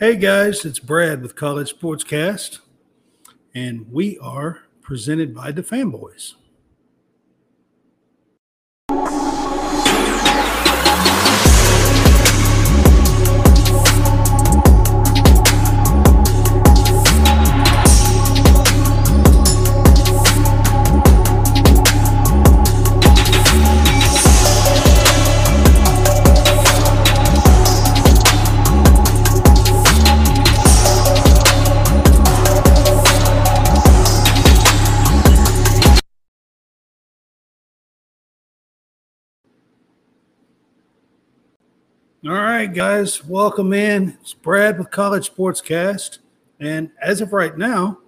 Hey guys, it's Brad with College Sportscast, and we are presented by the Fanboys. All right, guys, welcome in. It's Brad with College Sportscast. And as of right now,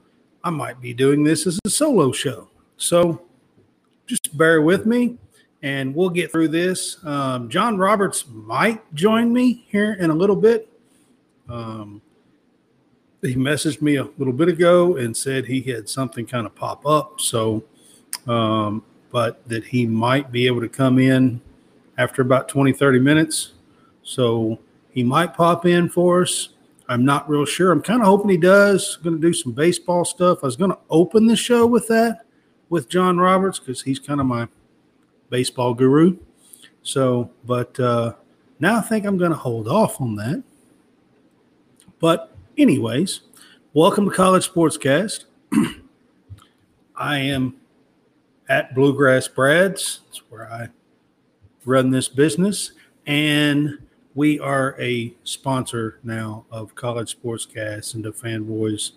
I might be doing this as a solo show. So just bear with me and we'll get through this. Um, John Roberts might join me here in a little bit. Um, he messaged me a little bit ago and said he had something kind of pop up. So, um, but that he might be able to come in after about 20, 30 minutes so he might pop in for us. I'm not real sure. I'm kind of hoping he does. Going to do some baseball stuff. I was going to open the show with that with John Roberts because he's kind of my baseball guru. So, but uh, now I think I'm going to hold off on that. But, anyways, welcome to College Sportscast. I am at Bluegrass Brad's. That's where I run this business. And we are a sponsor now of College Sportscast and the Fanboys.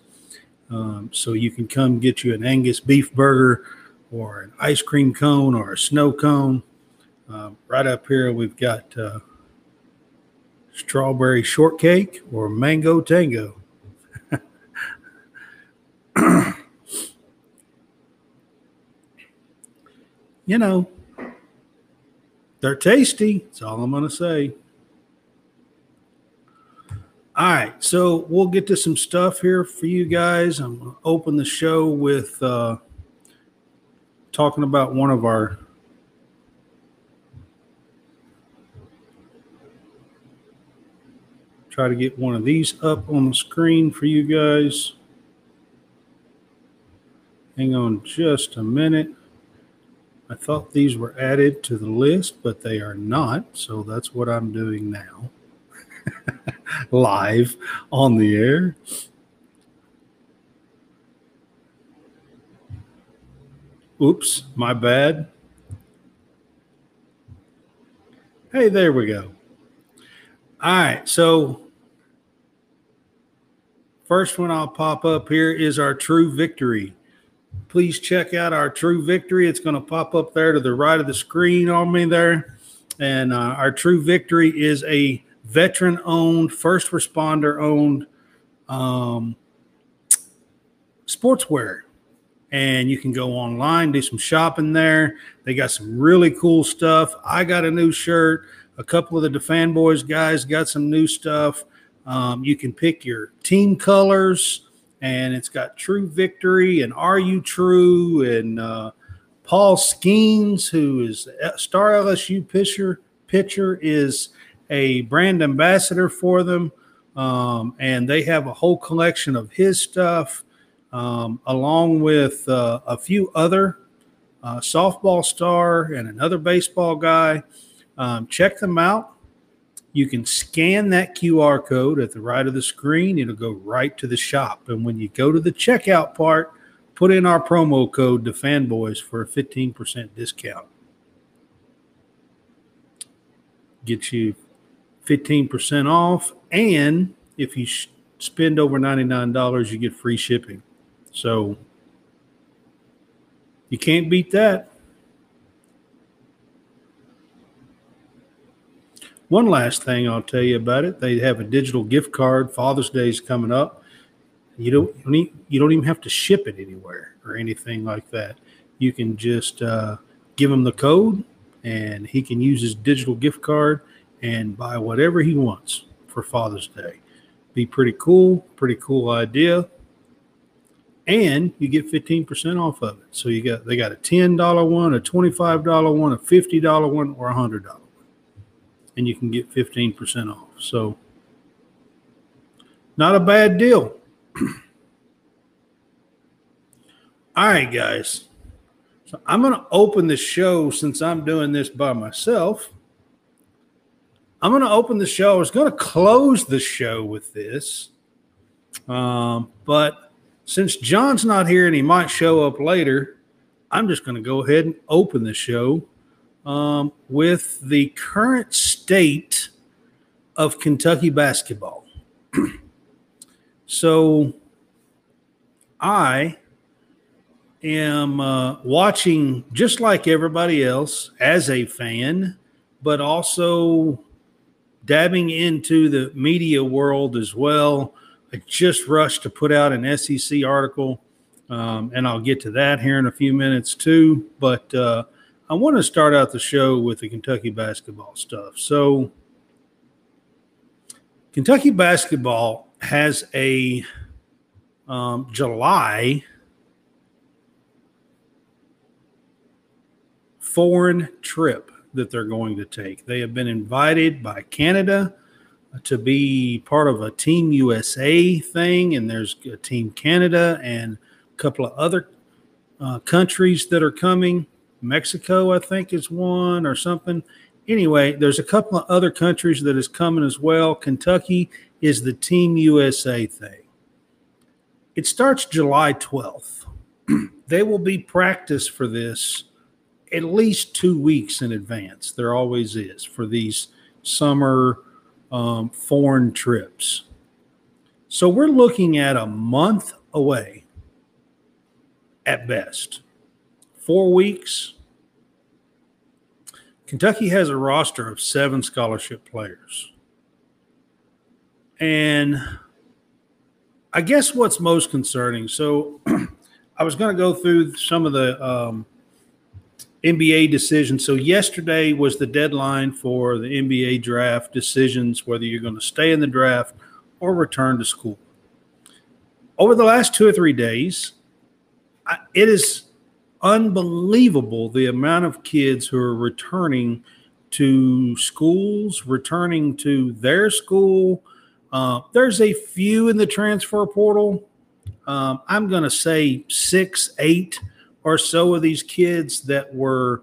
Um, so you can come get you an Angus beef burger or an ice cream cone or a snow cone. Uh, right up here, we've got uh, strawberry shortcake or mango tango. you know, they're tasty. That's all I'm going to say. All right, so we'll get to some stuff here for you guys. I'm going to open the show with uh, talking about one of our try to get one of these up on the screen for you guys. Hang on just a minute. I thought these were added to the list, but they are not. So that's what I'm doing now. live on the air. Oops, my bad. Hey, there we go. All right, so first one I'll pop up here is our true victory. Please check out our true victory. It's going to pop up there to the right of the screen on me there. And uh, our true victory is a veteran owned, first responder owned um, sportswear. And you can go online, do some shopping there. They got some really cool stuff. I got a new shirt. A couple of the Fanboys guys got some new stuff. Um, you can pick your team colors, and it's got True Victory and Are You True and uh, Paul Skenes, who is star LSU pitcher. Pitcher is a brand ambassador for them. Um, and they have a whole collection of his stuff, um, along with uh, a few other uh, softball star and another baseball guy. Um, check them out. You can scan that QR code at the right of the screen. It'll go right to the shop. And when you go to the checkout part, put in our promo code, the fanboys, for a 15% discount. Get you 15% off. And if you sh- spend over $99, you get free shipping. So you can't beat that. One last thing I'll tell you about it. They have a digital gift card. Father's Day is coming up. You don't, even, you don't even have to ship it anywhere or anything like that. You can just uh, give him the code and he can use his digital gift card and buy whatever he wants for Father's Day. Be pretty cool, pretty cool idea. And you get 15% off of it. So you got they got a $10 one, a $25 one, a $50 one, or a $100 one. And you can get 15% off. So Not a bad deal. All right, guys. So I'm going to open the show since I'm doing this by myself. I'm going to open the show. I was going to close the show with this. Um, but since John's not here and he might show up later, I'm just going to go ahead and open the show um, with the current state of Kentucky basketball. so I am uh, watching just like everybody else as a fan, but also dabbing into the media world as well. I just rushed to put out an SEC article, um, and I'll get to that here in a few minutes too. But uh, I want to start out the show with the Kentucky basketball stuff. So, Kentucky basketball has a um, July foreign trip that they're going to take. They have been invited by Canada to be part of a Team USA thing, and there's a Team Canada and a couple of other uh, countries that are coming. Mexico, I think, is one or something. Anyway, there's a couple of other countries that is coming as well. Kentucky is the Team USA thing. It starts July 12th. they will be practice for this at least two weeks in advance. There always is for these summer um, foreign trips. So we're looking at a month away at best. Four weeks. Kentucky has a roster of seven scholarship players. And I guess what's most concerning so I was going to go through some of the um, NBA decision. So yesterday was the deadline for the NBA draft decisions, whether you're going to stay in the draft or return to school. Over the last two or three days, it is unbelievable the amount of kids who are returning to schools, returning to their school. Uh, there's a few in the transfer portal. Um, I'm going to say six, eight or so of these kids that were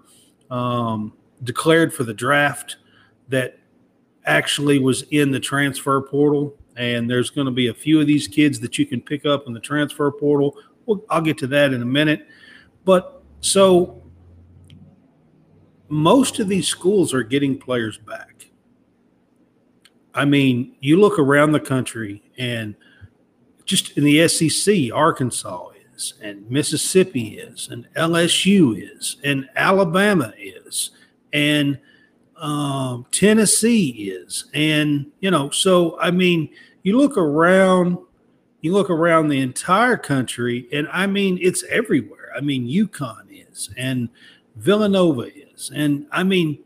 um, declared for the draft that actually was in the transfer portal. And there's going to be a few of these kids that you can pick up in the transfer portal. I'll get to that in a minute. But so most of these schools are getting players back. I mean, you look around the country and just in the SEC, Arkansas, is, and Mississippi is, and LSU is, and Alabama is, and um, Tennessee is, and you know, so I mean, you look around, you look around the entire country, and I mean, it's everywhere. I mean, UConn is, and Villanova is, and I mean,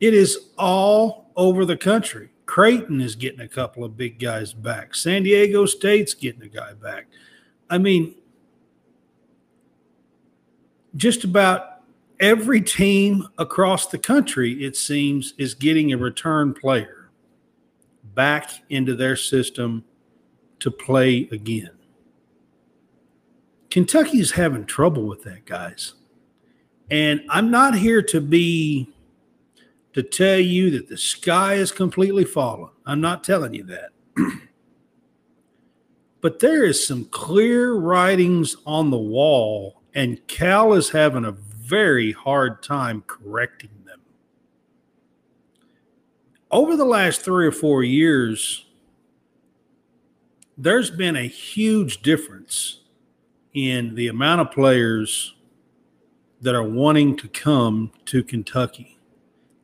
it is all over the country. Creighton is getting a couple of big guys back. San Diego State's getting a guy back. I mean, just about every team across the country, it seems, is getting a return player back into their system to play again. Kentucky's having trouble with that, guys. And I'm not here to be to tell you that the sky is completely fallen. I'm not telling you that. but there is some clear writings on the wall, and Cal is having a very hard time correcting them. Over the last three or four years, there's been a huge difference in the amount of players that are wanting to come to Kentucky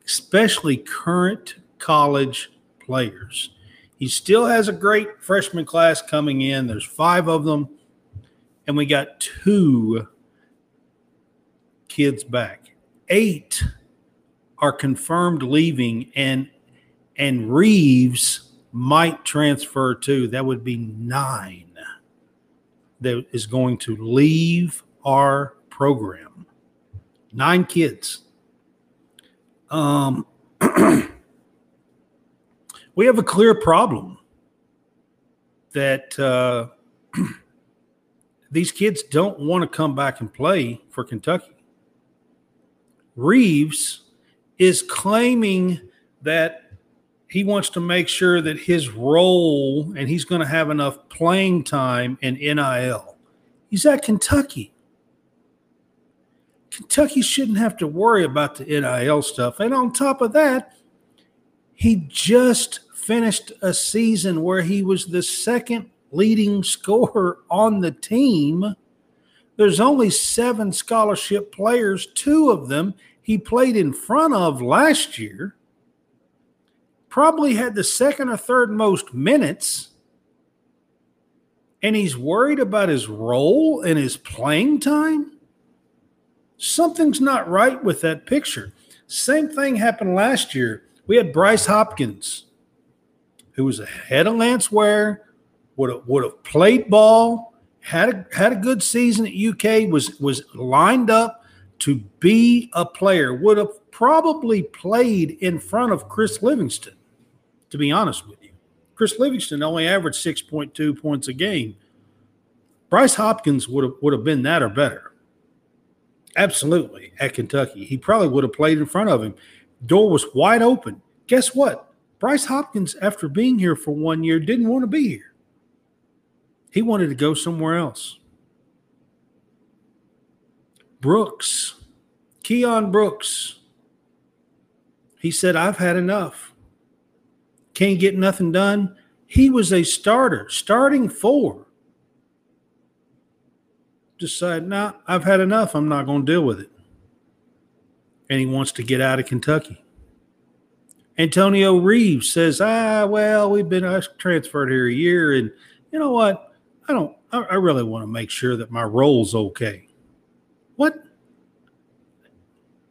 especially current college players. He still has a great freshman class coming in. There's five of them, and we got two kids back. Eight are confirmed leaving, and and Reeves might transfer too. That would be nine that is going to leave our program. Nine kids. Um, we have a clear problem that uh, these kids don't want to come back and play for Kentucky. Reeves is claiming that he wants to make sure that his role and he's going to have enough playing time in NIL. He's at Kentucky. Kentucky shouldn't have to worry about the NIL stuff. And on top of that, he just finished a season where he was the second leading scorer on the team. There's only seven scholarship players, two of them he played in front of last year. Probably had the second or third most minutes. And he's worried about his role and his playing time. Something's not right with that picture. Same thing happened last year. We had Bryce Hopkins who was ahead of Lance Ware, would have would have played ball, had a, had a good season at UK, was was lined up to be a player, would have probably played in front of Chris Livingston, to be honest with you. Chris Livingston only averaged 6.2 points a game. Bryce Hopkins would have would have been that or better. Absolutely at Kentucky. He probably would have played in front of him. Door was wide open. Guess what? Bryce Hopkins, after being here for one year, didn't want to be here. He wanted to go somewhere else. Brooks, Keion Brooks, he said, I've had enough. Can't get nothing done. He was a starter, starting four. Decided, nah, I've had enough. I'm not going to deal with it. And he wants to get out of Kentucky. Antonio Reeves says, ah, well, we've been transferred here a year, and you know what? I don't. I, I really want to make sure that my role's okay. What?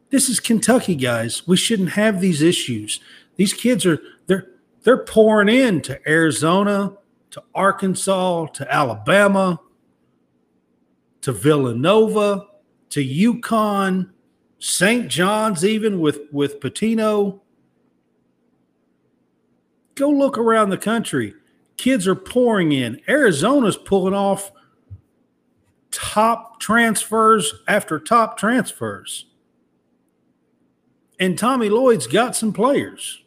This is Kentucky, guys. We shouldn't have these issues. These kids are they're they're pouring in to Arizona, to Arkansas, to Alabama, to Villanova, to UConn, St. John's, even with with Pitino Go look around the country. Kids are pouring in. Arizona's pulling off top transfers after top transfers. And Tommy Lloyd's got some players.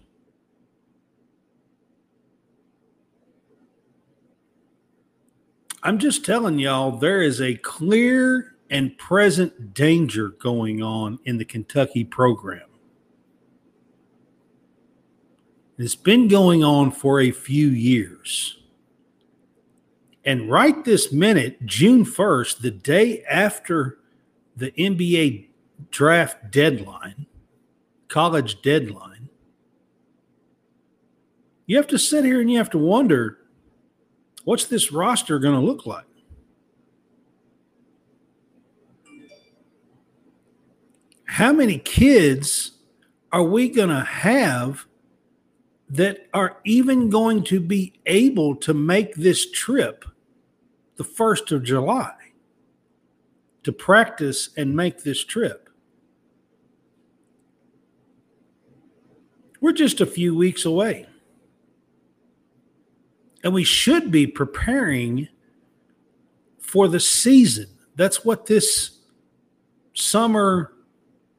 I'm just telling y'all, there is a clear and present danger going on in the Kentucky program. It's been going on for a few years. And right this minute, June 1st, the day after the NBA draft deadline, college deadline, you have to sit here and you have to wonder what's this roster going to look like? How many kids are we going to have that are even going to be able to make this trip the 1st of July to practice and make this trip. We're just a few weeks away. And we should be preparing for the season. That's what this summer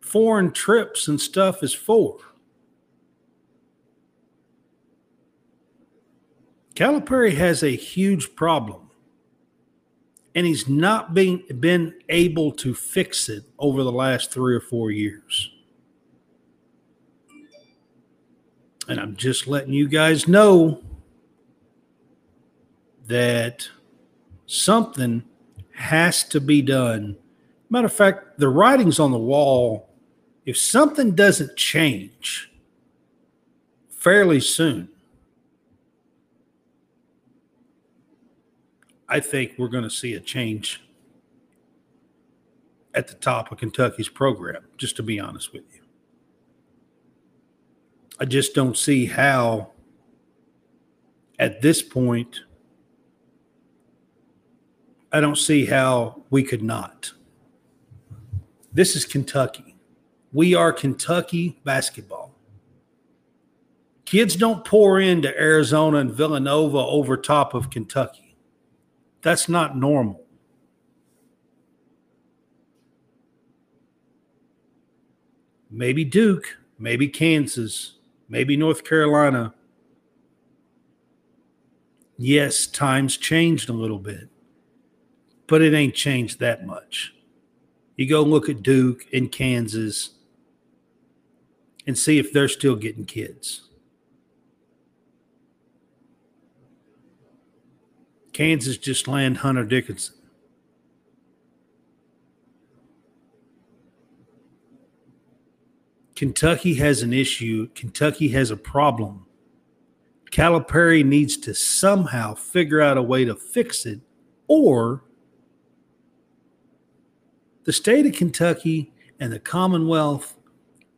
foreign trips and stuff is for. Calipari has a huge problem, and he's not being been able to fix it over the last three or four years. And I'm just letting you guys know that something has to be done. Matter of fact, the writing's on the wall. If something doesn't change fairly soon, I think we're going to see a change at the top of Kentucky's program, just to be honest with you. I just don't see how, at this point, I don't see how we could not. This is Kentucky. We are Kentucky basketball. Kids don't pour into Arizona and Villanova over top of Kentucky. That's not normal. Maybe Duke, maybe Kansas, maybe North Carolina. Yes, times changed a little bit, but it ain't changed that much. You go look at Duke and Kansas and see if they're still getting kids. Kansas just land Hunter Dickinson. Kentucky has an issue. Kentucky has a problem. Calipari needs to somehow figure out a way to fix it, or the state of Kentucky and the Commonwealth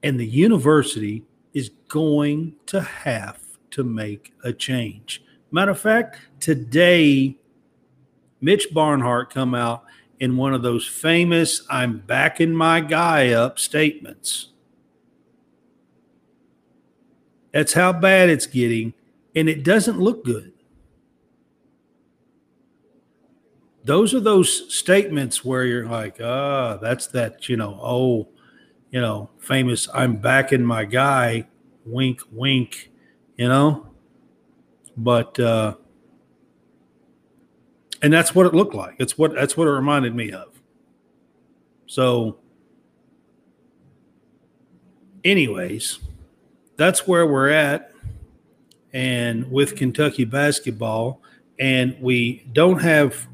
and the university is going to have to make a change. Matter of fact, today, Mitch Barnhart come out in one of those famous "I'm backing my guy up" statements. That's how bad it's getting, and it doesn't look good. Those are those statements where you're like, ah, that's that, you know, oh, you know, famous I'm backing my guy, wink, wink, you know? But uh, and that's what it looked like. It's what that's what it reminded me of. So, anyways, that's where we're at, and with Kentucky basketball, and we don't have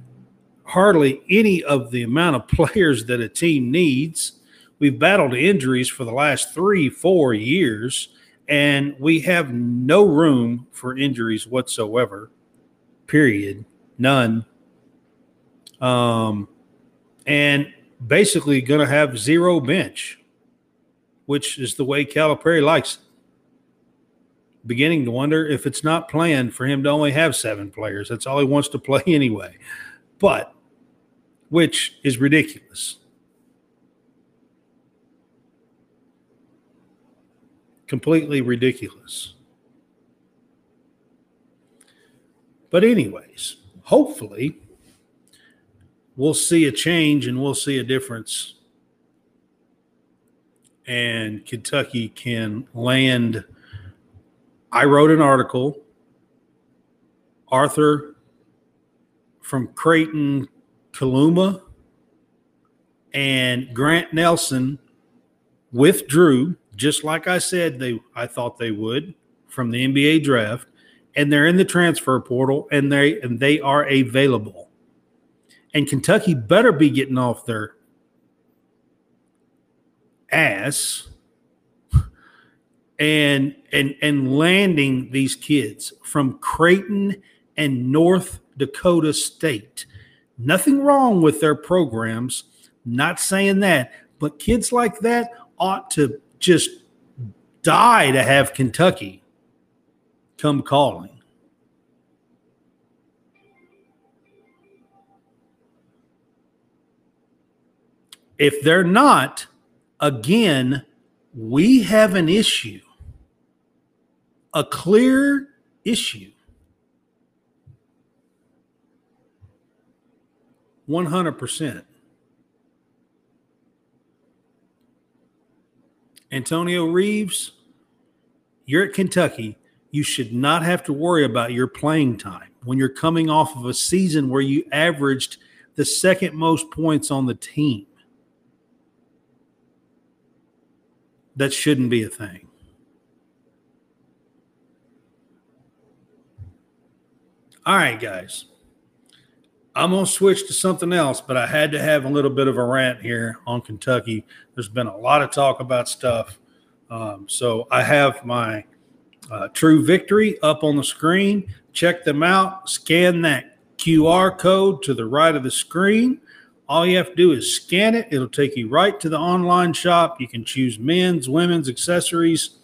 hardly any of the amount of players that a team needs. We've battled injuries for the last three, four years and we have no room for injuries whatsoever. Period. None. Um, and basically going to have zero bench, which is the way Calipari likes. Beginning to wonder if it's not planned for him to only have seven players. That's all he wants to play anyway. But, which is ridiculous. completely ridiculous. But, anyways, hopefully, we'll see a change and we'll see a difference. And Kentucky can land. I wrote an article. Arthur from Creighton, Kaluma, and Grant Nelson withdrew just like I said they I thought they would from the NBA draft, and they're in the transfer portal and they and they are available. And Kentucky better be getting off their ass and and and landing these kids from Creighton and North Dakota State. Nothing wrong with their programs, not saying that, but kids like that ought to just die to have Kentucky come calling. If they're not, again, we have an issue, a clear issue. 100%. Antonio Reeves, you're at Kentucky. You should not have to worry about your playing time when you're coming off of a season where you averaged the second most points on the team. That shouldn't be a thing. All right, guys. I'm going to switch to something else, but I had to have a little bit of a rant here on Kentucky. There's been a lot of talk about stuff. Um, so I have my uh, True Victory up on the screen. Check them out. Scan that QR code to the right of the screen. All you have to do is scan it. It'll take you right to the online shop. You can choose men's, women's accessories.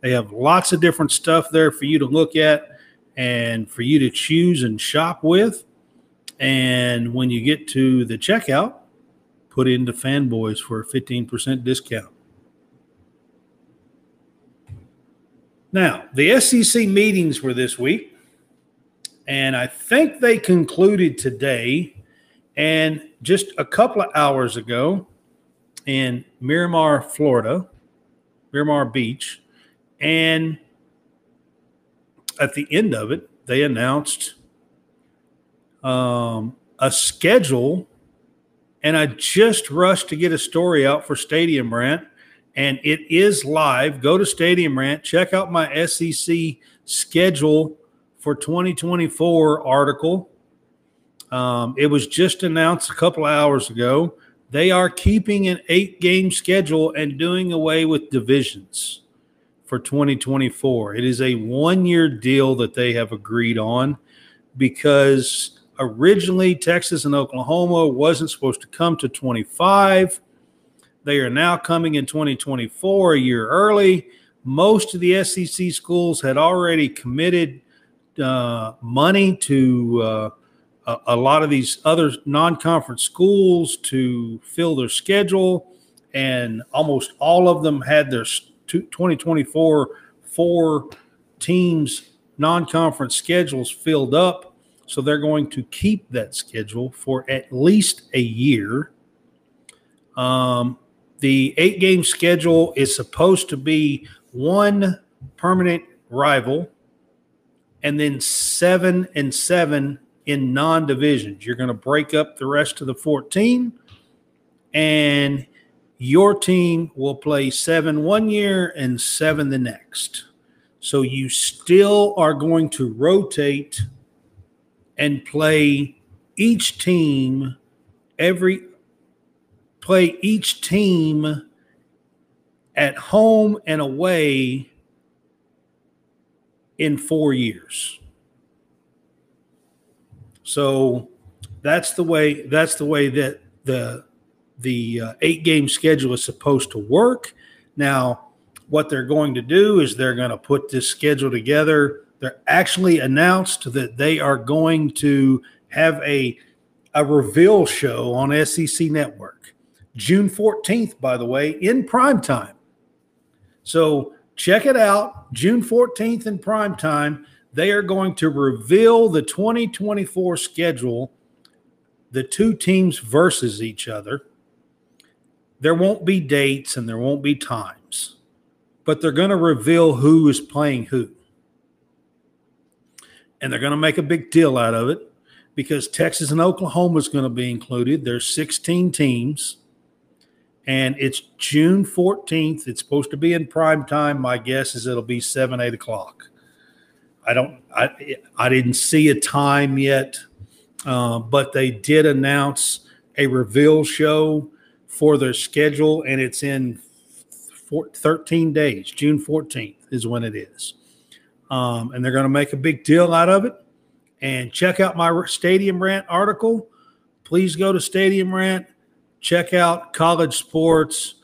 They have lots of different stuff there for you to look at and for you to choose and shop with. And when you get to the checkout, put into fanboys for a 15% discount. Now, the SEC meetings were this week, and I think they concluded today. And just a couple of hours ago in Miramar, Florida, Miramar Beach, and at the end of it, they announced um, a schedule. And I just rushed to get a story out for Stadium Rant and it is live. Go to Stadium Rant, check out my SEC schedule for 2024 article. Um, it was just announced a couple hours ago. They are keeping an eight game schedule and doing away with divisions for 2024. It is a one year deal that they have agreed on because originally Texas and Oklahoma wasn't supposed to come to 25 they are now coming in 2024, a year early. Most of the SEC schools had already committed uh, money to uh, a, a, lot of these other non conference schools to fill their schedule. And almost all of them had their 2024 four teams non conference schedules filled up. So they're going to keep that schedule for at least a year. Um, the eight game schedule is supposed to be one permanent rival and then seven and seven in non divisions. You're going to break up the rest of the 14, and your team will play seven one year and seven the next. So you still are going to rotate and play each team every play each team at home and away in four years. So that's the way that's the way that the the uh, eight game schedule is supposed to work. Now, what they're going to do is they're going to put this schedule together. They're actually announced that they are going to have a a reveal show on SEC Network. June 14th, by the way, in prime time. So check it out. June 14th in prime time. They are going to reveal the 2024 schedule, the two teams versus each other. There won't be dates and there won't be times, but they're going to reveal who is playing who. And they're going to make a big deal out of it because Texas and Oklahoma is going to be included. There's 16 teams and it's June 14th. It's supposed to be in prime time. My guess is it'll be seven, eight o'clock. I don't, I, I didn't see a time yet, uh, but they did announce a reveal show for their schedule, and it's in four, 13 days. June 14th is when it is. Um, and they're going to make a big deal out of it. And check out my Stadium Rant article. Please go to Stadium Rant check out college sports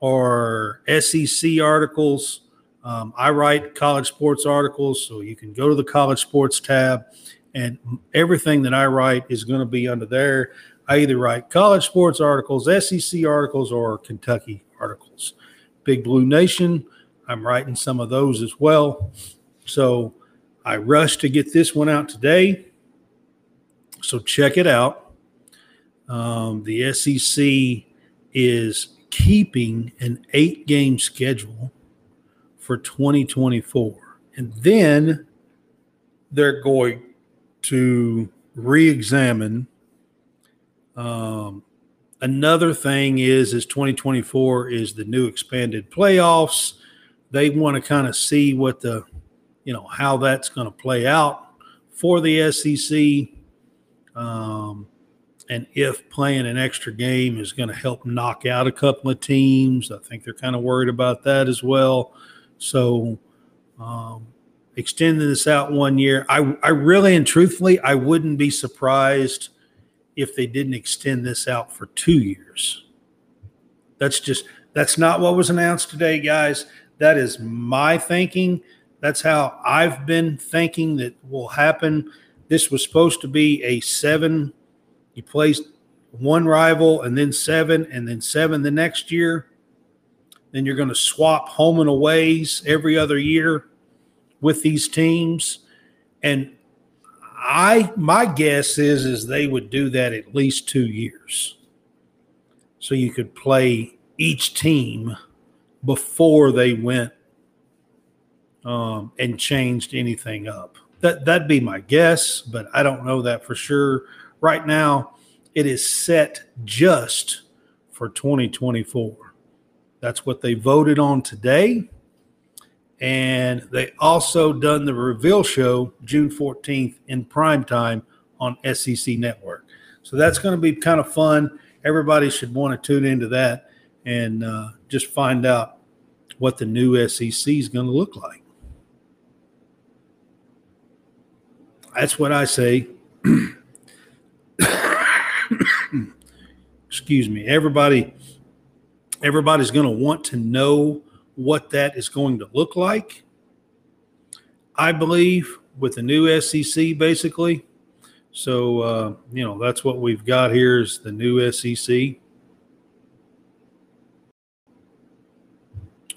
or SEC articles. Um, I write college sports articles, so you can go to the college sports tab, and everything that I write is going to be under there. I either write college sports articles, SEC articles, or Kentucky articles. Big Blue Nation, I'm writing some of those as well. So I rushed to get this one out today. So check it out. Um, the SEC is keeping an eight game schedule for 2024. And then they're going to re examine. Um, another thing is, is 2024 is the new expanded playoffs. They want to kind of see what the, you know, how that's going to play out for the SEC. Um, and if playing an extra game is going to help knock out a couple of teams, I think they're kind of worried about that as well. So, um, extending this out one year, I, I really and truthfully, I wouldn't be surprised if they didn't extend this out for two years. That's just that's not what was announced today, guys. That is my thinking. That's how I've been thinking that will happen. This was supposed to be a seven you placed one rival and then seven and then seven the next year. Then you're going to swap home and aways every other year. with these teams. And I my guess is is they would do that at least two years. So you could play each team before they went um, and changed anything up. That that'd be my guess, but I don't know that for sure. Right now, it is set just for 2024. That's what they voted on today. And they also done the reveal show June 14th in prime time on SEC Network. So that's going to be kind of fun. Everybody should want to tune into that and uh, just find out what the new SEC is going to look like. That's what I say. Excuse me. Everybody everybody's going to want to know what that is going to look like. I believe with the new SEC basically. So uh, you know, that's what we've got here is the new SEC.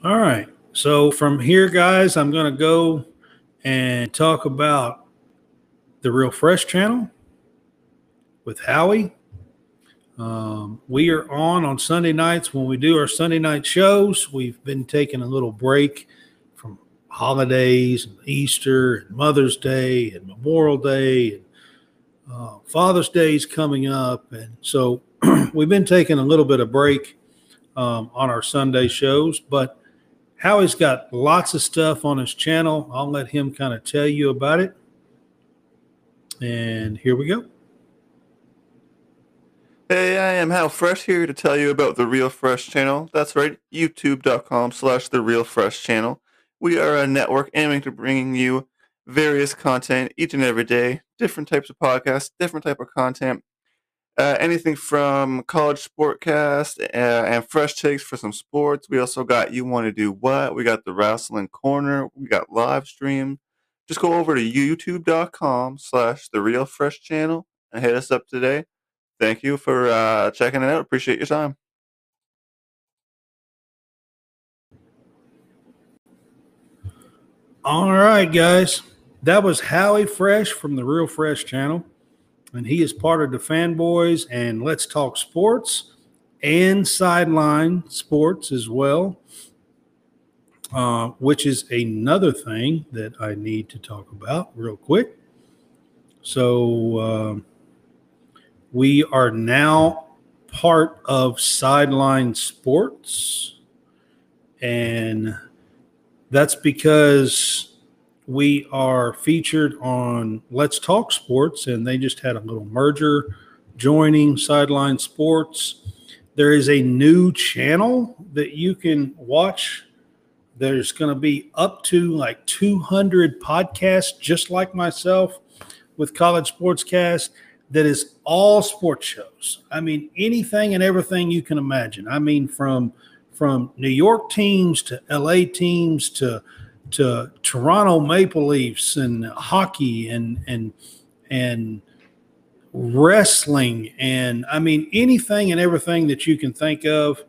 All right. So from here, guys, I'm going to go and talk about the Real Fresh channel with Howie. Um, we are on on Sunday nights when we do our Sunday night shows. We've been taking a little break from holidays, and Easter, and Mother's Day, and Memorial Day, and uh, Father's Day is coming up, and so we've been taking a little bit of break um, on our Sunday shows. But Howie's got lots of stuff on his channel. I'll let him kind of tell you about it. And here we go. Hey, I am Hal Fresh here to tell you about the Real Fresh channel. That's right, youtube.com slash the Real Fresh channel. We are a network aiming to bringing you various content each and every day, different types of podcasts, different type of content. Uh, anything from college sportcast uh, and fresh takes for some sports. We also got You Want to Do What? We got the Wrestling Corner. We got live stream just go over to youtube.com slash the real fresh channel and hit us up today. Thank you for uh, checking it out. Appreciate your time. All right guys. That was howie fresh from the real fresh channel and he is part of the fanboys and let's talk sports and sideline sports as well uh, which is another thing that I need to talk about real quick. So uh, we are now part of Sideline Sports, and that's because we are featured on Let's Talk Sports, and they just had a little merger joining Sideline Sports. There is a new channel that you can watch there's going to be up to like 200 podcasts, just like myself, with College Sportscast. That is all sports shows. I mean, anything and everything you can imagine. I mean, from from New York teams to LA teams to to Toronto Maple Leafs and hockey and and and wrestling and I mean anything and everything that you can think of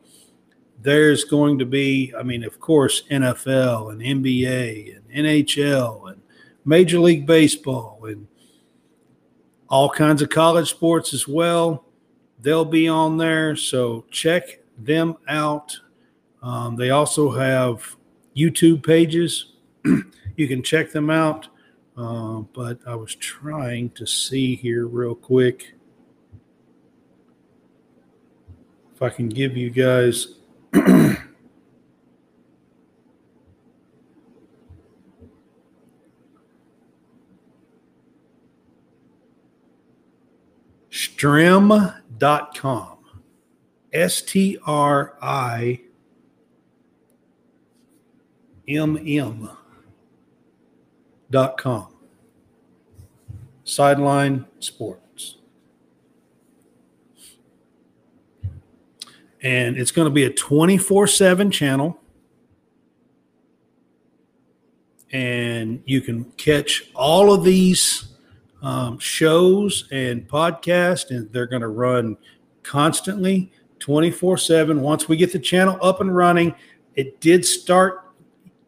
there's going to be, I mean, of course, NFL and NBA and NHL and Major League Baseball and all kinds of college sports as well. They'll be on there. So check them out. Um, they also have YouTube pages. you can check them out. Uh, but I was trying to see here real quick if I can give you guys Strimm.com. S T R I M M dot com. Sideline Sport. And it's going to be a 24 7 channel. And you can catch all of these um, shows and podcasts, and they're going to run constantly 24 7. Once we get the channel up and running, it did start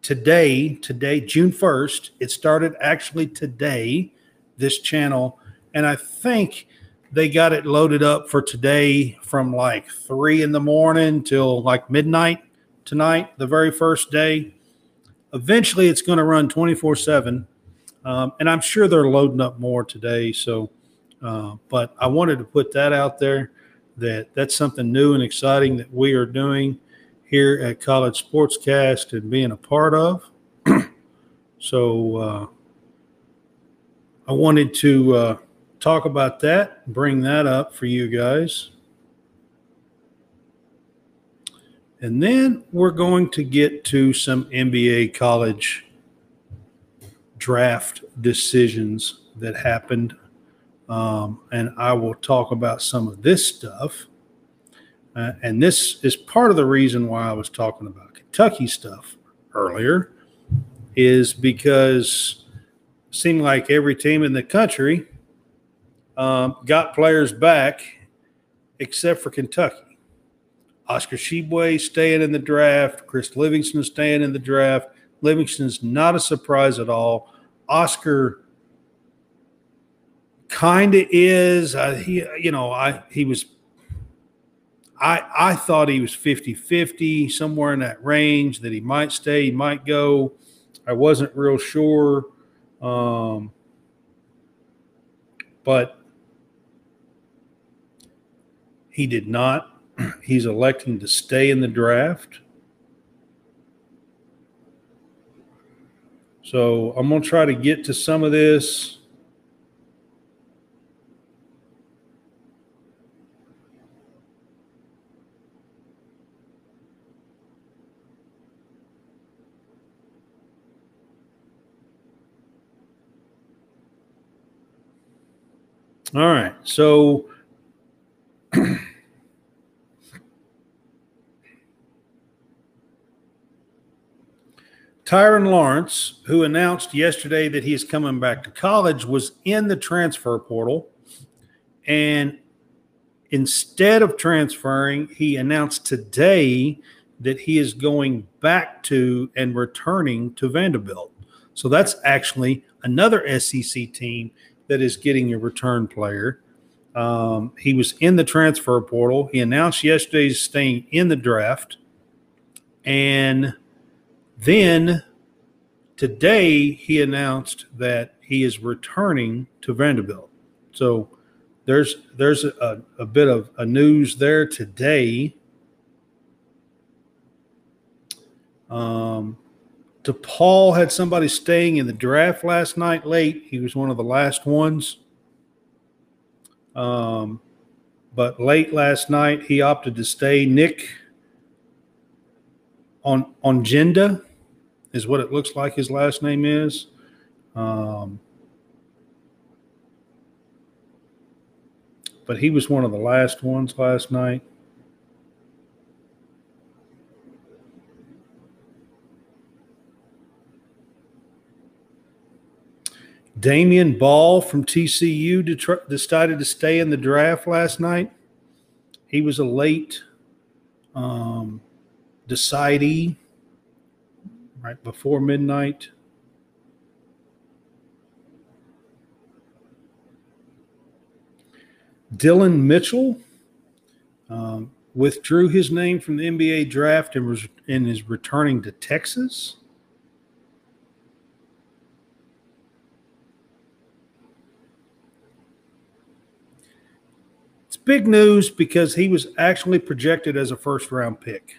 today, today, June 1st, it started actually today, this channel. And I think they got it loaded up for today from like three in the morning till like midnight tonight, the very first day. Eventually, it's going to run 24 7. Um, and I'm sure they're loading up more today. So, uh, but I wanted to put that out there that that's something new and exciting that we are doing here at College Sportscast and being a part of. so, uh, I wanted to uh, talk about that, bring that up for you guys. And then we're going to get to some NBA college draft decisions that happened. Um, and I will talk about some of this stuff. Uh, and this is part of the reason why I was talking about Kentucky stuff earlier, is because it seemed like every team in the country um, got players back except for Kentucky. Oscar Tshiebwe staying in the draft. Chris Livingston staying in the draft. Livingston's not a surprise at all. Oscar kind of is. Uh, he, you know, I he was. I I thought he was 50-50, somewhere in that range that he might stay, he might go. I wasn't real sure. Um, but he did not he's electing to stay in the draft. So I'm going to try to get to some of this. All right. So Tyrin Lawrence, who announced yesterday that he is coming back to college, was in the transfer portal. And instead of transferring, he announced today that he is going back to and returning to Vanderbilt. So that's actually another SEC team that is getting a return player. Um, he was in the transfer portal. He announced yesterday staying in the draft. And then today he announced that he is returning to Vanderbilt. So there's there's a, a bit of a news there today. Um, DePaul had somebody staying in the draft last night late. He was one of the last ones. Um, but late last night, he opted to stay. Nick on Ongenda is what it looks like his last name is. Um, but he was one of the last ones last night. Damion Baugh from TCU decided to stay in the draft last night. He was a late um, decidee right before midnight. Dillon Mitchell um, withdrew his name from the NBA draft and, was, and is returning to Texas. It's big news because he was actually projected as a first round pick.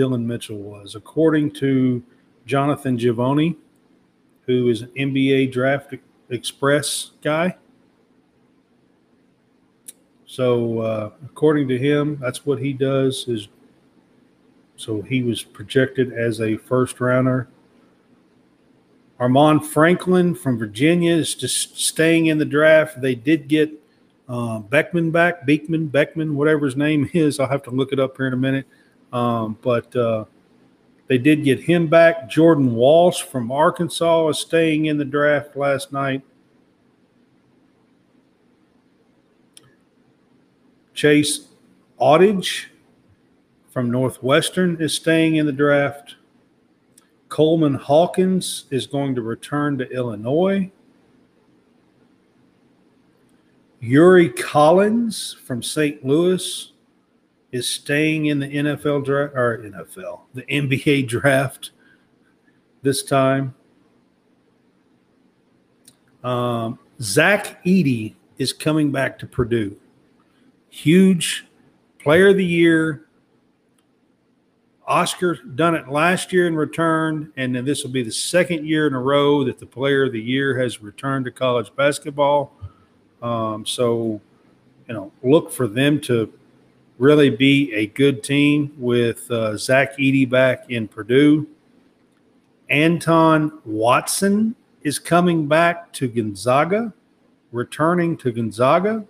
Dillon Mitchell was. According to Jonathan Givony, who is an NBA Draft Express guy. So, uh, according to him, that's what he does. Is so he was projected as a first rounder. Armaan Franklin from Virginia is just staying in the draft. They did get uh, Beckman back, Beekman, Beckman, whatever his name is. I'll have to look it up here in a minute. Um, but uh, they did get him back. Jordan Walsh from Arkansas is staying in the draft last night. Chase Audige from Northwestern is staying in the draft. Coleman Hawkins is going to return to Illinois. Yuri Collins from St. Louis is staying in the NFL draft or NFL, the NBA draft this time. Um, Zach Edey is coming back to Purdue. Huge player of the year. Oscar done it last year and returned, and then this will be the second year in a row that the player of the year has returned to college basketball. Um, so, you know, look for them to really be a good team with uh, Zach Edey back in Purdue. Anton Watson is coming back to Gonzaga, returning to Gonzaga,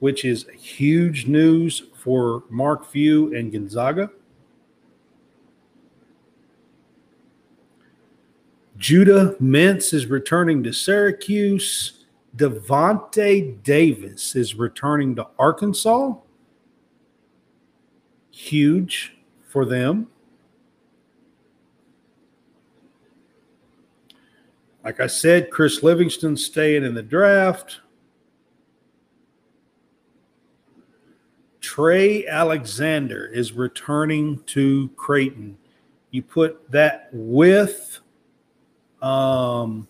which is huge news for Mark Few and Gonzaga. Judah Mintz is returning to Syracuse. Davonte Davis is returning to Arkansas. Huge for them. Like I said, Chris Livingston staying in the draft. Trey Alexander is returning to Creighton. You put that with um,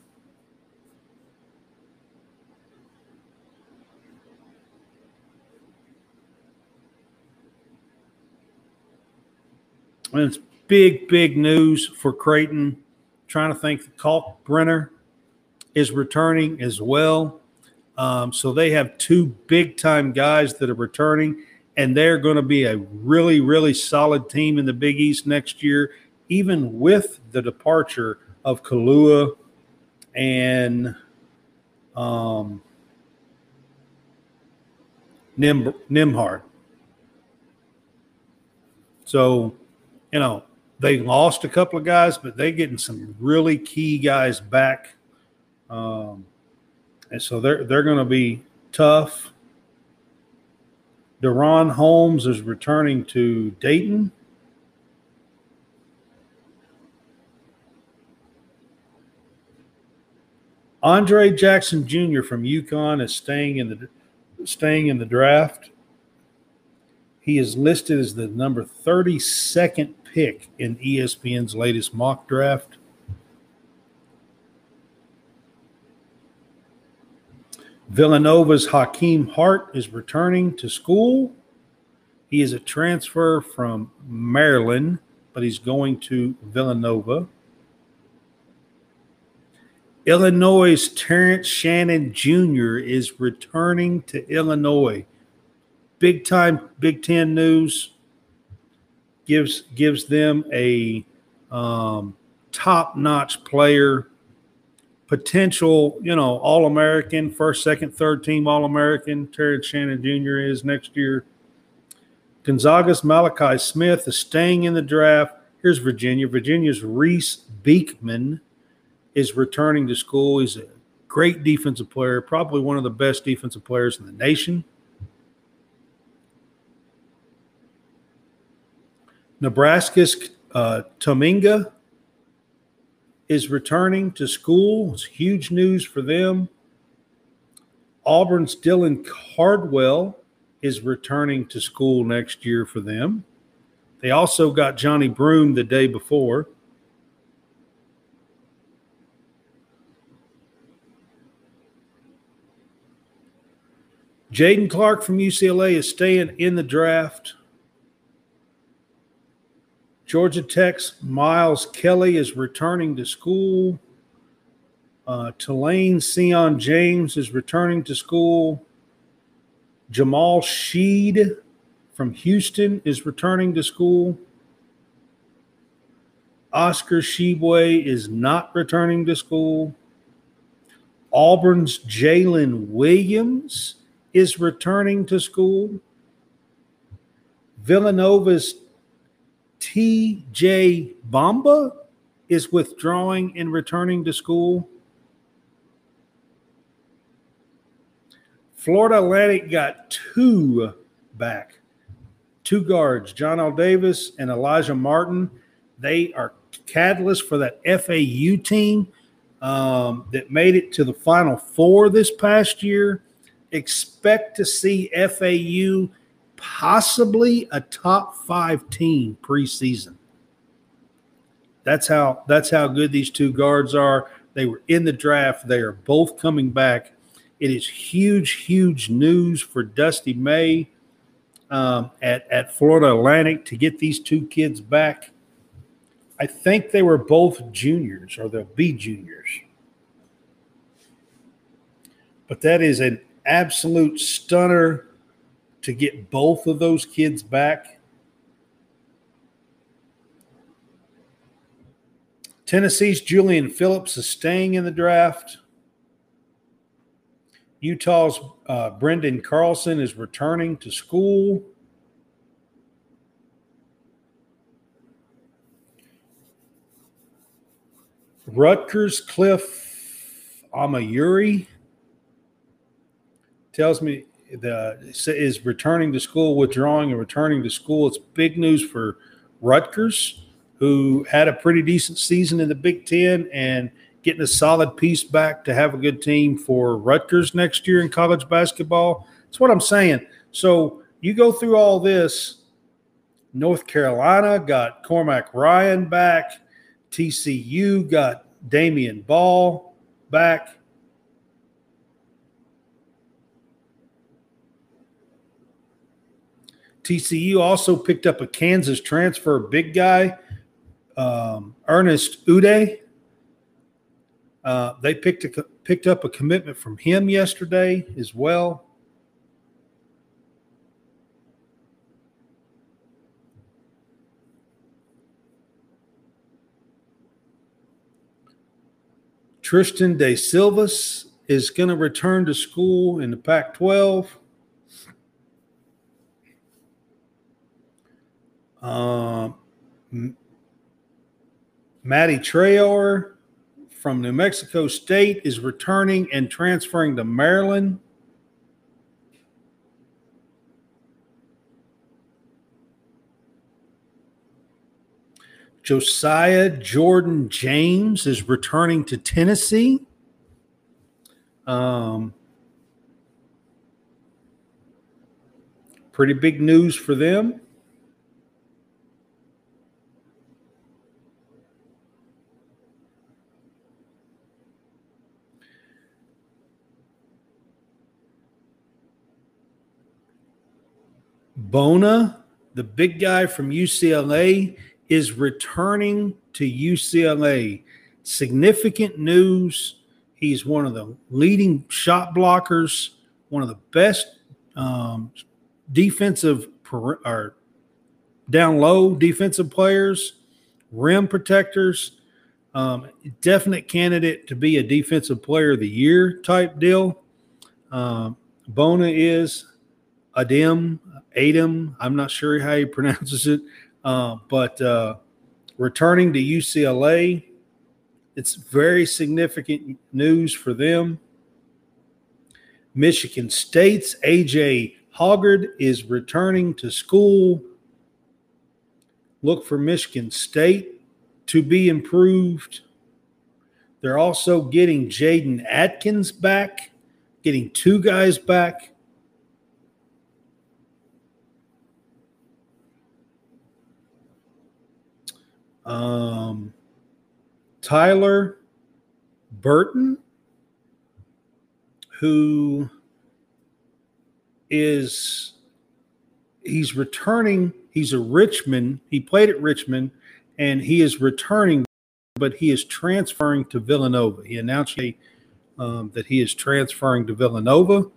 and it's big, big news for Creighton trying to think Kalkbrenner is returning as well. Um, so they have two big time guys that are returning, and they're going to be a really, really solid team in the Big East next year, even with the departure of Kalua and um, Nim, Nembhard. So, you know, they lost a couple of guys, but they're getting some really key guys back. Um, and so they're they're going to be tough. DaRon Holmes is returning to Dayton. Andre Jackson Jr. from UConn is staying in the staying in the draft. He is listed as the number 32nd pick in ESPN's latest mock draft. Villanova's Hakim Hart is returning to school. He is a transfer from Maryland, but he's going to Villanova. Illinois' Terrence Shannon Jr. is returning to Illinois. Big time Big Ten news gives gives them a um, top notch player, potential, you know, All American, first, second, third team All American. Terry Shannon Jr. is next year. Gonzaga's Malachi Smith is staying in the draft. Here's Virginia. Virginia's Reese Beekman is returning to school. He's a great defensive player, probably one of the best defensive players in the nation. Nebraska's uh, Tominaga is returning to school. It's huge news for them. Auburn's Dylan Cardwell is returning to school next year for them. They also got Johni Broome the day before. Jaden Clark from UCLA is staying in the draft. Georgia Tech's Miles Kelly is returning to school. Uh, Tulane Sion James is returning to school. Jamal Shead from Houston is returning to school. Oscar Tshiebwe is not returning to school. Auburn's Jalen Williams is returning to school. Villanova's TJ Bamba is withdrawing and returning to school. Florida Atlantic got two back, two guards, Johnell Davis and Alijah Martin. They are catalyst for that FAU team um, that made it to the Final Four this past year. Expect to see FAU possibly a top five team preseason. That's how that's how good these two guards are. They were in the draft. They are both coming back. It is huge, huge news for Dusty May um, at at Florida Atlantic to get these two kids back. I think they were both juniors, or they'll be juniors. But that is an absolute stunner to get both of those kids back. Tennessee's Julian Phillips is staying in the draft. Utah's uh, Branden Carlson is returning to school. Rutgers Cliff Omoruyi tells me the is returning to school, withdrawing and returning to school. It's big news for Rutgers who had a pretty decent season in the Big Ten and getting a solid piece back to have a good team for Rutgers next year in college basketball. That's what I'm saying. So you go through all this. North Carolina got Cormac Ryan back. TCU got Damion Baugh back. TCU also picked up a Kansas transfer big guy um, Ernest Udeh. Uh, they picked a, picked up a commitment from him yesterday as well. Tristan De Silvas is going to return to school in the Pac 12. Um, Matty Trayor from New Mexico State is returning and transferring to Maryland. Josiah Jordan James is returning to Tennessee. Um, pretty big news for them. Bona, the big guy from UCLA, is returning to UCLA. Significant news. He's one of the leading shot blockers, one of the best um, defensive per, or down low defensive players, rim protectors. Um, definite candidate to be a defensive player of the year type deal. Um, Bona is a Adem, Adam. I'm not sure how he pronounces it, uh, but uh, returning to UCLA, it's very significant news for them. Michigan State's AJ Hoggard is returning to school. Look for Michigan State to be improved. They're also getting Jaden Akins back, getting two guys back. Um, Tyler Burton, who is he's returning. He's a Richmond. He played at Richmond, and he is returning, but he is transferring to Villanova. He announced um, that he is transferring to Villanova.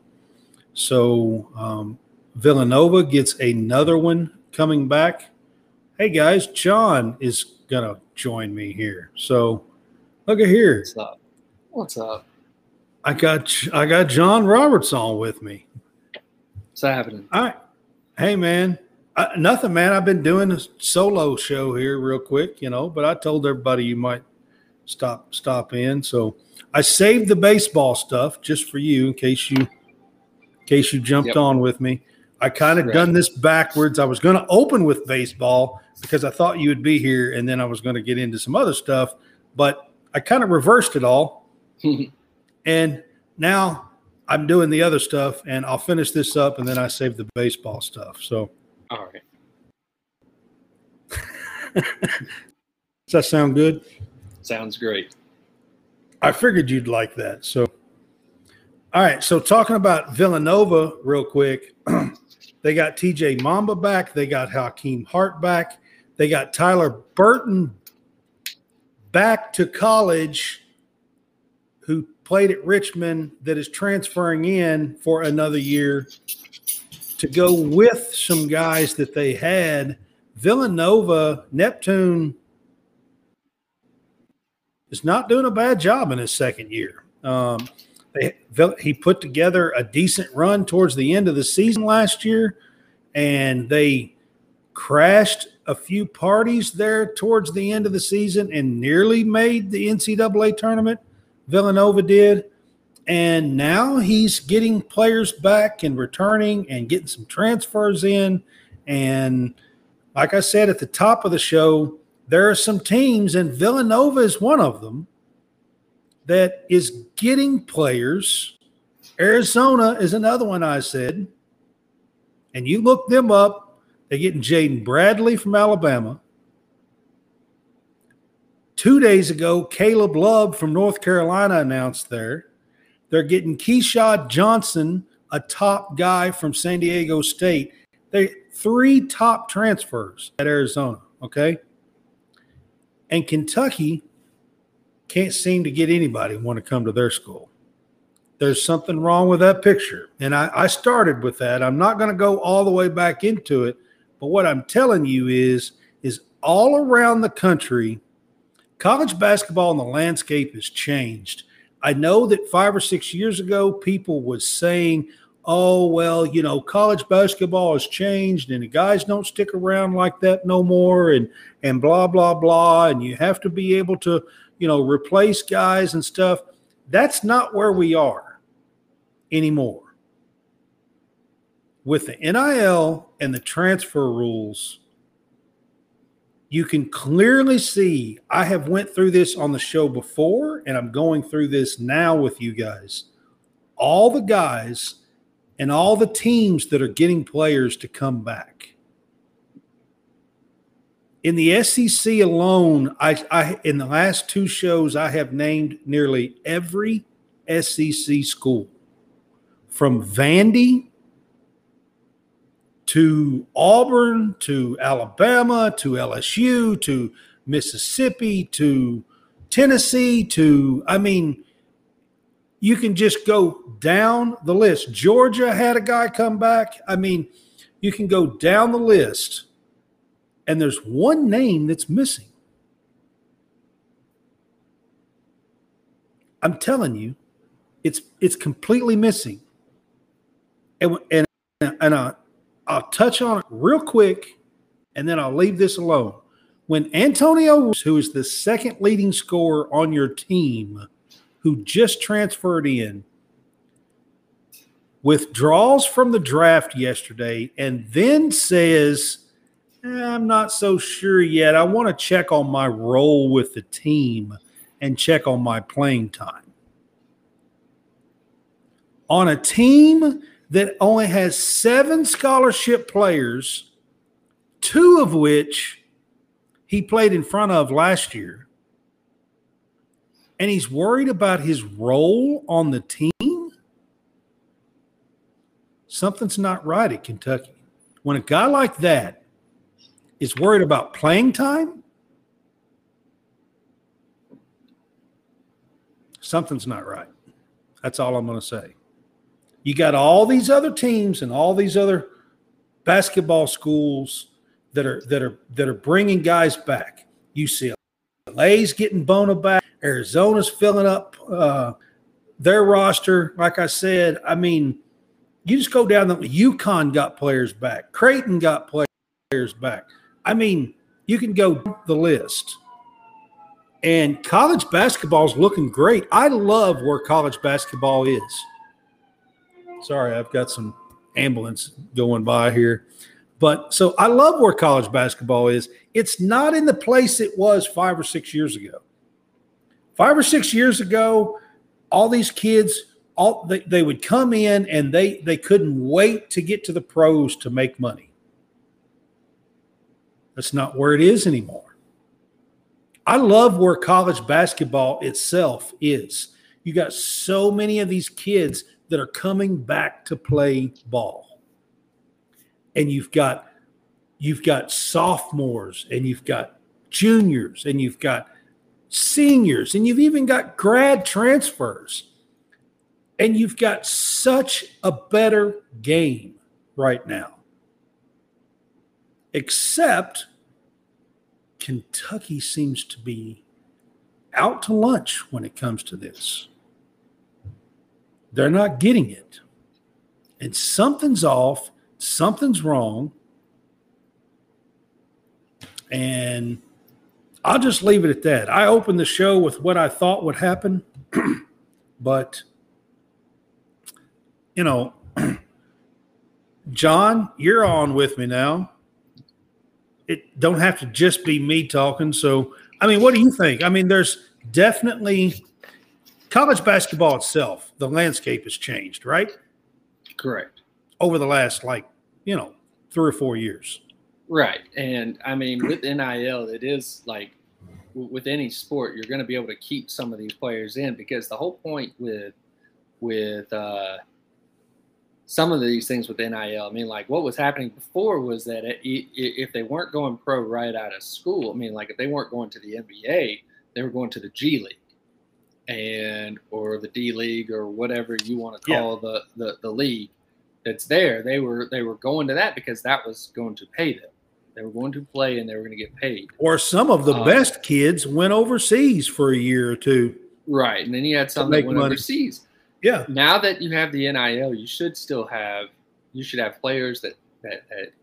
So um, Villanova gets another one coming back. Hey guys, John is gonna join me here. So look at here. What's up? What's up? I got I got John Roberts on with me. What's happening? All right. Hey man. nothing, man. I've been doing a solo show here real quick, you know, but I told everybody you might stop stop in. So I saved the baseball stuff just for you in case you in case you jumped yep. on with me. I kind of Right. done this backwards. I was going to open with baseball because I thought you would be here, and then I was going to get into some other stuff, but I kind of reversed it all. And now I'm doing the other stuff, and I'll finish this up, and then I save the baseball stuff. So All right. does that sound good? Sounds great. I figured you'd like that. So, all right. So, talking about Villanova real quick, they got TJ Bamba back. They got Hakim Hart back. They got Tyler Burton back to college, who played at Richmond, that is transferring in for another year to go with some guys that they had. Villanova, Neptune is not doing a bad job in his second year. Um, he put together a decent run towards the end of the season last year, and they crashed a few parties there towards the end of the season and nearly made the NCAA tournament. Villanova did. And now he's getting players back and returning and getting some transfers in. And like I said at the top of the show, there are some teams, and Villanova is one of them, that is getting players. Arizona is another one I said. And you look them up, they're getting Jaden Bradley from Alabama. Two days ago, Caleb Love from North Carolina announced there. They're getting Keyshawn Johnson, a top guy from San Diego State. They three top transfers at Arizona. Okay. And Kentucky can't seem to get anybody want to come to their school. There's something wrong with that picture. And I, I started with that. I'm not going to go all the way back into it. But what I'm telling you is, is all around the country, college basketball and the landscape has changed. I know that five or six years ago, people was saying, oh, well, you know, college basketball has changed and the guys don't stick around like that no more and and blah, blah, blah. And you have to be able to, you know, replace guys and stuff. That's not where we are anymore. With the NIL and the transfer rules, you can clearly see I have went through this on the show before and I'm going through this now with you guys. All the guys and all the teams that are getting players to come back. In the SEC alone, I, I in the last two shows I have named nearly every SEC school from Vandy to Auburn to Alabama to LSU to Mississippi to Tennessee to I mean you can just go down the list. Georgia had a guy come back. I mean, you can go down the list and there's one name that's missing. I'm telling you, it's it's completely missing. And and and I, I'll touch on it real quick, and then I'll leave this alone. When Antonio, who is the second leading scorer on your team, who just transferred in, withdraws from the draft yesterday, and then says, "Eh, Eh, "I'm not so sure yet. I want to check on my role with the team and check on my playing time." On a team that only has seven scholarship players, two of which he played in front of last year, and he's worried about his role on the team, something's not right at Kentucky. When a guy like that is worried about playing time, something's not right. That's all I'm going to say. You got all these other teams and all these other basketball schools that are that are that are bringing guys back. UCLA's getting Bona back. Arizona's filling up uh, their roster. Like I said, I mean, you just go down the UConn got players back. Creighton got players back. I mean, you can go the list. And college basketball is looking great. I love where college basketball is. Sorry, I've got some ambulance going by here. But so I love where college basketball is. It's not in the place it was five or six years ago. Five or six years ago, all these kids, all they, they would come in and they they couldn't wait to get to the pros to make money. That's not where it is anymore. I love where college basketball itself is. You got so many of these kids that are coming back to play ball. And you've got you've got sophomores and you've got juniors and you've got seniors and you've even got grad transfers. And you've got such a better game right now. Except Kentucky seems to be out to lunch when it comes to this. They're not getting it. And something's off, something's wrong. And I'll just leave it at that. I opened the show with what I thought would happen, but you know, John, you're on with me now. It don't have to just be me talking. So, I mean, what do you think? I mean, there's definitely college basketball itself. The landscape has changed, right? Correct. Over the last like, you know, three or four years. Right. And I mean, with NIL, it is like with any sport, you're going to be able to keep some of these players in because the whole point with with uh, some of these things with NIL, I mean, like what was happening before was that it, it, if they weren't going pro right out of school, I mean, like if they weren't going to the NBA, they were going to the G League and or the D League or whatever you want to call yeah. the, the the league that's there. They were they were going to that because that was going to pay them. They were going to play and they were going to get paid. Or some of the um, best kids went overseas for a year or two. Right. And then you had some that went money. overseas. Yeah. Now that you have the NIL, you should still have you should have players that that, that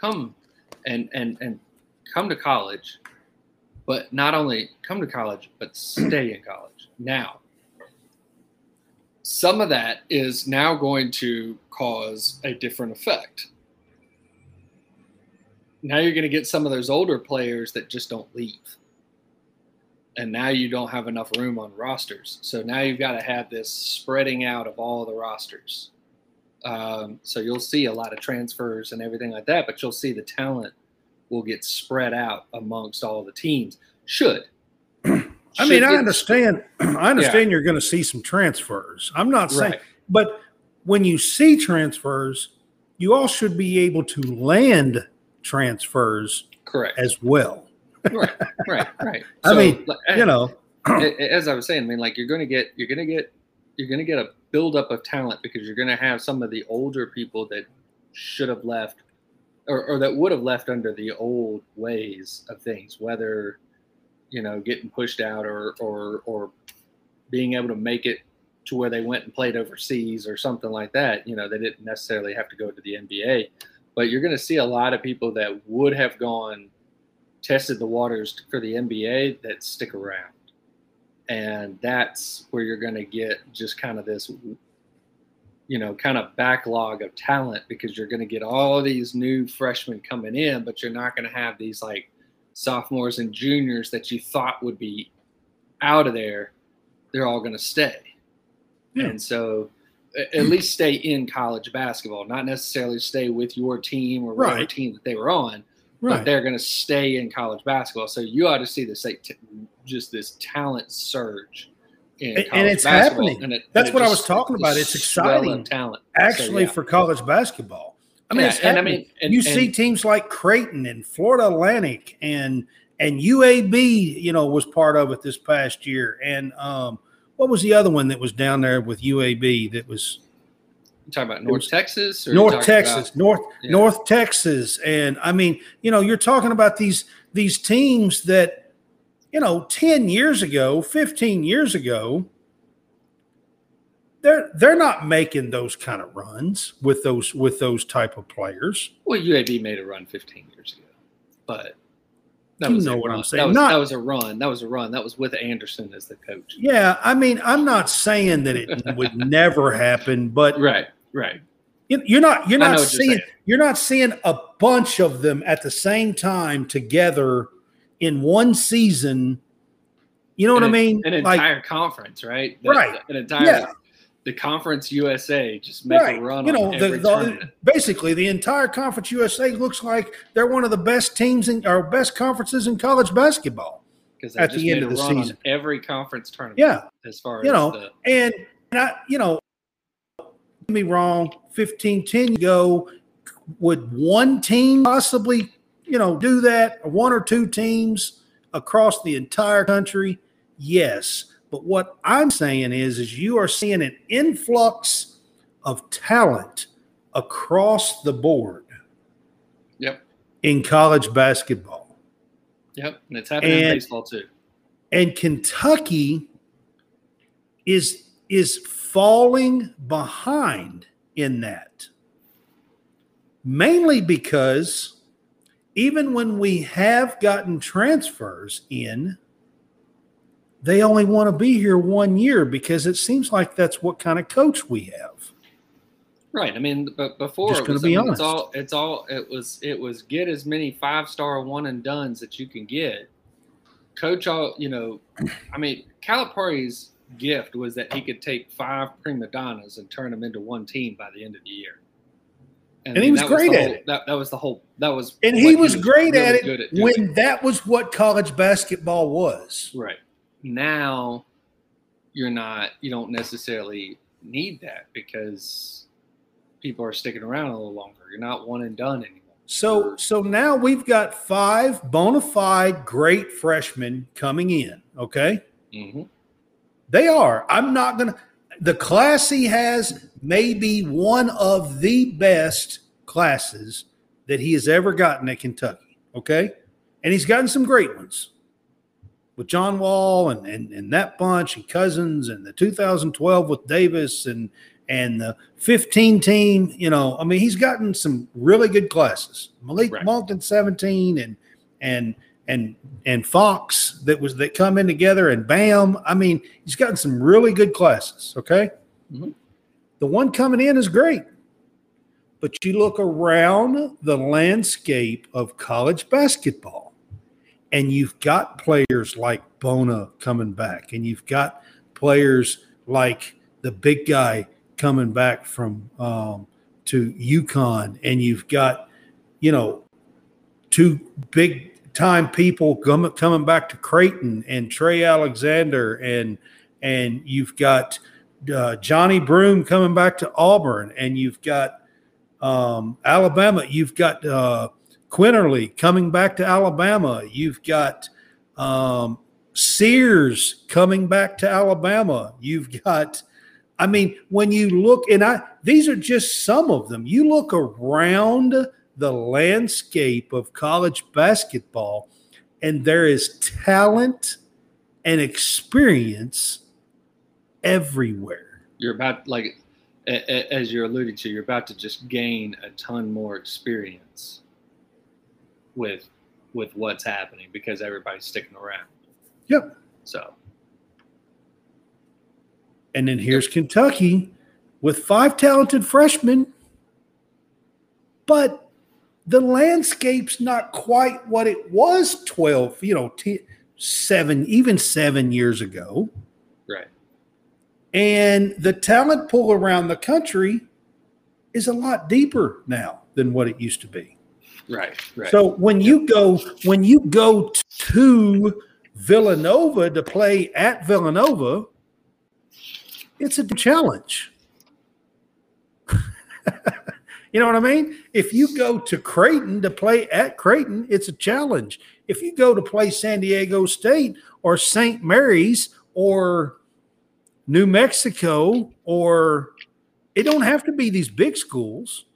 come and and and come to college, but not only come to college, but stay in college. Now, some of that is now going to cause a different effect now you're going to get some of those older players that just don't leave. And now you don't have enough room on rosters. So now you've got to have this spreading out of all the rosters. Um, so you'll see a lot of transfers and everything like that, but you'll see the talent will get spread out amongst all the teams. Should. I mean, I understand. I understand yeah. you're going to see some transfers. I'm not saying, right. but when you see transfers, you all should be able to land transfers correct as well. Right, right, right. I mean, you eh, know, as I was saying, I mean, like you're going to get, you're going to get, you're going to get a buildup of talent because you're going to have some of the older people that should have left, or, or that would have left under the old ways of things, whether you know getting pushed out or or or being able to make it to where they went and played overseas or something like that. You know, they didn't necessarily have to go to the NBA but you're going to see a lot of people that would have gone tested the waters for the NBA that stick around. And that's where you're going to get just kind of this, you know, kind of backlog of talent because you're going to get all these new freshmen coming in, but you're not going to have these like sophomores and juniors that you thought would be out of there. They're all going to stay. Yeah. And so at least stay in college basketball, not necessarily stay with your team or whatever team that they were on, right. but they're going to stay in college basketball. So you ought to see this like, t- just this talent surge. and, and it's happening. And it, That's and what I was talking about. It's exciting talent, actually, so, yeah. for college basketball. I mean, yeah, and I mean, and, you see teams like Creighton and Florida Atlantic and and UAB, you know, was part of it this past year, and um, what was the other one that was down there with UAB that was you talking about North Texas? North Texas, about, North yeah. North Texas, and I mean, you know, you're talking about these these teams that, you know, ten years ago, fifteen years ago, they're they're not making those kind of runs with those with those type of players. Well, UAB made a run fifteen years ago, but that you know what run. I'm saying. That was, Not, that was a run. That was a run. That was with Anderson as the coach. Yeah, I mean, I'm not saying that it would never happen, but right, right. You- You're not you're not you're seeing saying. you're not seeing a bunch of them at the same time together in one season. You know what I mean? An Like entire conference, right? Right. An entire Yeah. the conference USA just make right. a run You know, the, the, basically the entire conference USA looks like they're one of the best teams in or best conferences in college basketball. because at just the end of the season. every conference tournament. Yeah. as far You as know, the, And, and I, you know, me wrong, 15, 10 ago, would one team possibly, you know, do that? One or two teams across the entire country? Yes. But what I'm saying is, is you are seeing an influx of talent across the board yep, in college basketball. yep, and it's happening in baseball too. and Kentucky is is falling behind in that mainly because even when we have gotten transfers in they only want to be here one year because it seems like that's what kind of coach we have Right. I mean, but before Just it was, be I mean, it's all it's all it was it was get as many five star one and duns that you can get. Coach all you know, I mean, Calipari's gift was that he could take five prima donnas and turn them into one team by the end of the year. And he was great the at whole- it. That, that was the whole. That was and what he was great really at it doing. when that was what college basketball was Right. Now you're not you don't necessarily need that because people are sticking around a little longer. You're not one and done anymore. So so now we've got five bona fide great freshmen coming in. Okay. hmm They are. I'm not gonna the class he has may be one of the best classes that he has ever gotten at Kentucky. Okay. And he's gotten some great ones with John Wall and, and, and that bunch and Cousins and the 2012 with Davis and and the 15 team, you know, I mean, he's gotten some really good classes. Malik Right. Monk in 17 and and and and Fox that was that come in together and Bam. I mean, he's gotten some really good classes. Okay. Mhm. The one coming in is great. But you look around the landscape of college basketball, and you've got players like Bona coming back, and you've got players like the big guy coming back from um, to UConn, and you've got, you know, two big time people coming coming back to Creighton and Trey Alexander, and and you've got uh, Johni Broome coming back to Auburn, and you've got um, Alabama. You've got uh, Quinerly coming back to Alabama. You've got um, Sears coming back to Alabama. You've got, I mean, when you look, and I these are just some of them. You look around the landscape of college basketball, and there is talent and experience everywhere. You're about like as you're alluding to, you're about to just gain a ton more experience with with what's happening because everybody's sticking around. Yep. So And then here's Kentucky with five talented freshmen, but the landscape's not quite what it was 12, you know, t- seven, even seven years ago. right. And the talent pool around the country is a lot deeper now than what it used to be. Right. Right. So when you go when you go to Villanova to play at Villanova, it's a challenge. you know what I mean? If you go to Creighton to play at Creighton, it's a challenge. If you go to play San Diego State or St. Mary's or New Mexico or it don't have to be these big schools.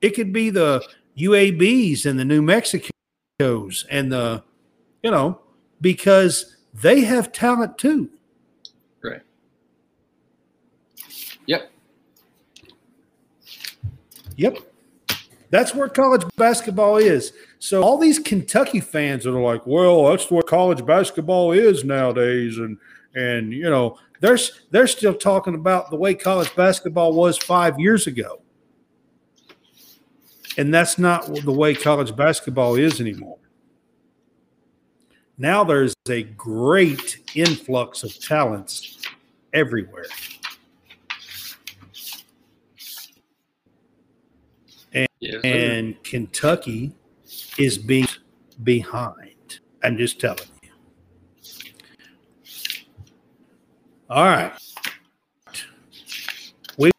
It could be the UABs and the New Mexicos and the, you know, because they have talent too. right. Yep. Yep. That's where college basketball is. So all these Kentucky fans that are like, well, that's what college basketball is nowadays. And and you know, they're they're still talking about the way college basketball was five years ago. And that's not the way college basketball is anymore. Now there's a great influx of talents everywhere. And, Kentucky is being behind. I'm just telling you. All right. We,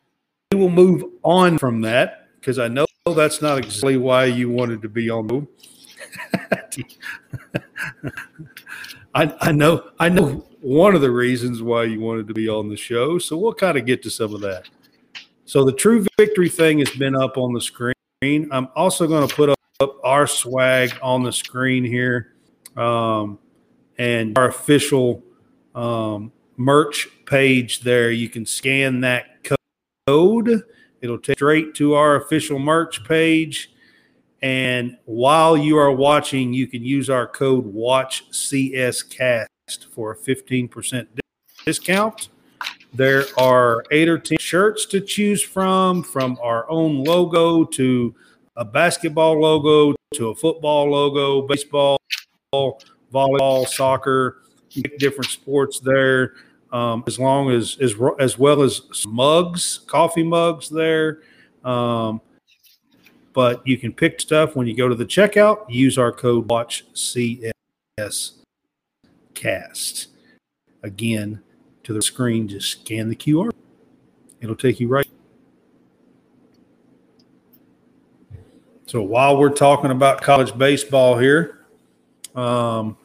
we will move on from that because I know that's not exactly why you wanted to be on the I, I know I know one of the reasons why you wanted to be on the show, so we'll kind of get to some of that. So the true victory thing has been up on the screen. I'm also going to put up, up our swag on the screen here, um, and our official um, merch page there. You can scan that code. It'll take straight to our official merch page. And while you are watching, you can use our code WatchCSCast for a 15% discount. There are eight or 10 shirts to choose from, from our own logo to a basketball logo to a football logo, baseball, volleyball, soccer, different sports there. Um, as long as, as as well as mugs, coffee mugs there. Um, but you can pick stuff when you go to the checkout. Use our code Watch CS Cast. Again, to the screen, just scan the QR. It'll take you right. So while we're talking about college baseball here, um,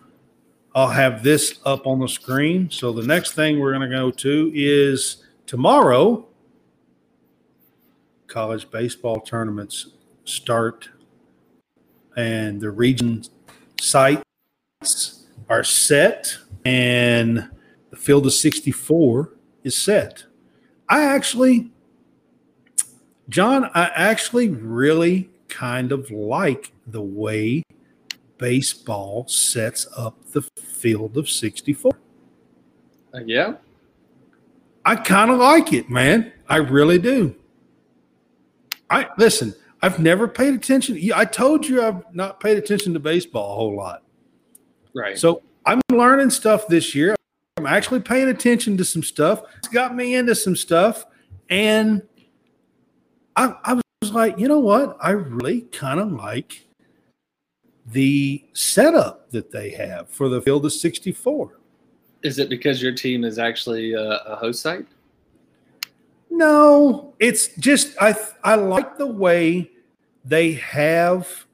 I'll have this up on the screen. So the next thing we're going to go to is tomorrow. College baseball tournaments start, and the region sites are set, and field of 64 is set. I actually, John, I actually really kind of like the way baseball sets up the field of 64. Uh, yeah. I kind of like it, man. I really do. I listen, I've never paid attention. I told you I've not paid attention to baseball a whole lot. Right. So I'm learning stuff this year. I'm actually paying attention to some stuff. It's got me into some stuff. And I, I was like, you know what? I really kind of like the setup that they have for the field of 64. is it because your team is actually a, a host site? No, it's just I I like the way they have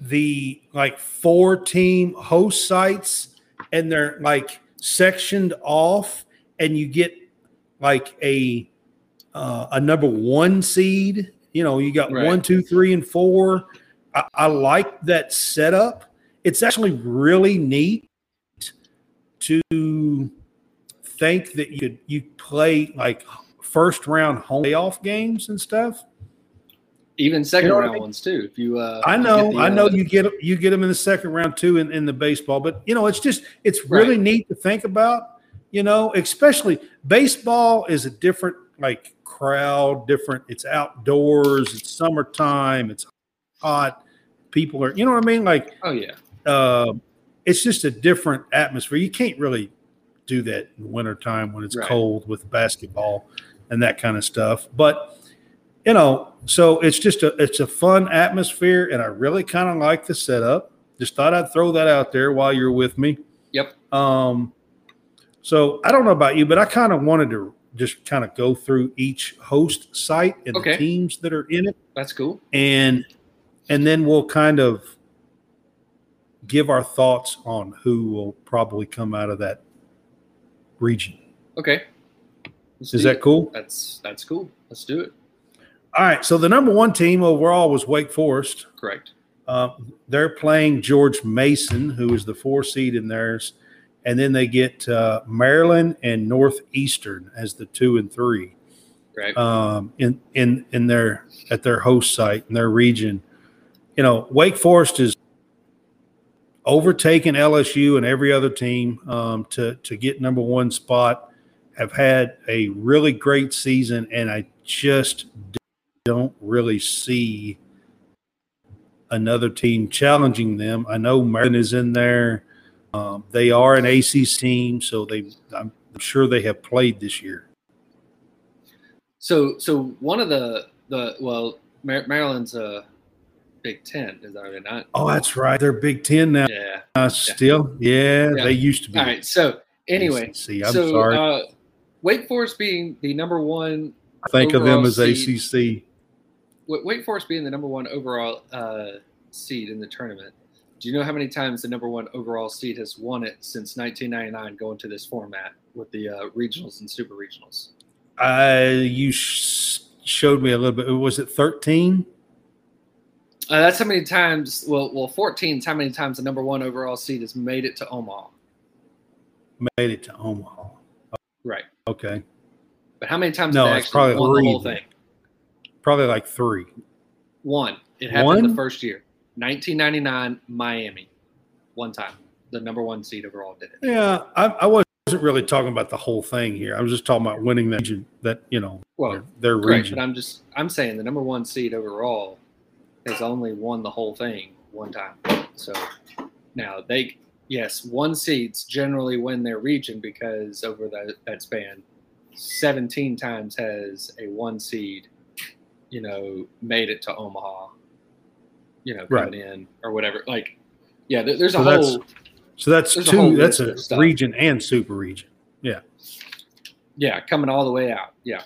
the like four team host sites and they're like sectioned off and you get like a uh, a number one seed you know you got Right. one two three and four. I, I like that setup. It's actually really neat to think that you could you play like first round home playoff games and stuff Even second know what I round mean? ones too. If you, uh, I know, get the, I know uh, you get you get them in the second round too in, in the baseball, but you know it's just it's really Right. neat to think about. You know, especially baseball is a different like crowd, different. It's outdoors, it's summertime, it's hot. People are, you know what I mean? Like, Oh yeah. uh, it's just a different atmosphere. You can't really do that in wintertime when it's Right. cold with basketball and that kind of stuff. But you know, so it's just a it's a fun atmosphere, and I really kind of like the setup. Just thought I'd throw that out there while you're with me. Yep. Um, so I don't know about you, but I kind of wanted to just kind of go through each host site and Okay. the teams that are in it That's cool. and and then we'll kind of give our thoughts on who will probably come out of that region. Okay. Let's Is that it. cool? That's that's cool. Let's do it. All right. So the number one team overall was Wake Forest. Correct. Uh, they're playing George Mason, who is the four seed in theirs, and then they get uh, Maryland and Northeastern as the two and three. Right. um, in in in their at their host site in their region. You know, Wake Forest is overtaken LSU and every other team um, to to get number one spot. Have had a really great season, and I just don't really see another team challenging them. I know Maryland is in there. Um, they are an ACC team, so they I'm sure they have played this year. So, so one of the the well, Mar- Maryland's a Big Ten, is that right? Not. Oh, that's right. They're Big Ten now. Yeah. Uh, still, yeah, Yeah. they used to be. All right. So anyway, ACC. I'm so sorry. Uh, Wake Forest being the number one, I think of them as ACC. Wa- Wake Forest being the number one overall uh, seed in the tournament. Do you know how many times the number one overall seed has won it since 1999, going to this format with the uh, regionals and super regionals? I you sh- showed me a little bit. Was it 13? Uh, that's how many times. Well, well, 14 is how many times the number one overall seed has made it to Omaha. Made it to Omaha. Right. Okay, But how many times No, it's actually probably won the whole thing? Probably like three. One. It happened the first year, 1999, Miami. One time, the number one seed overall did it. Yeah, I, I wasn't really talking about the whole thing here. I was just talking about winning that region. That you know, Well, their, their Great, region. but I'm just I'm saying the number one seed overall has only won the whole thing one time. So now they yes, one seeds generally win their region because over that, that span, 17 times has a one seed, you know, made it to Omaha, you know, coming in or whatever. Like, yeah, there, there's a So that's whole so that's there's a two. That's a stuff. region and super region. yeah Yeah, coming all the way out. Yeah.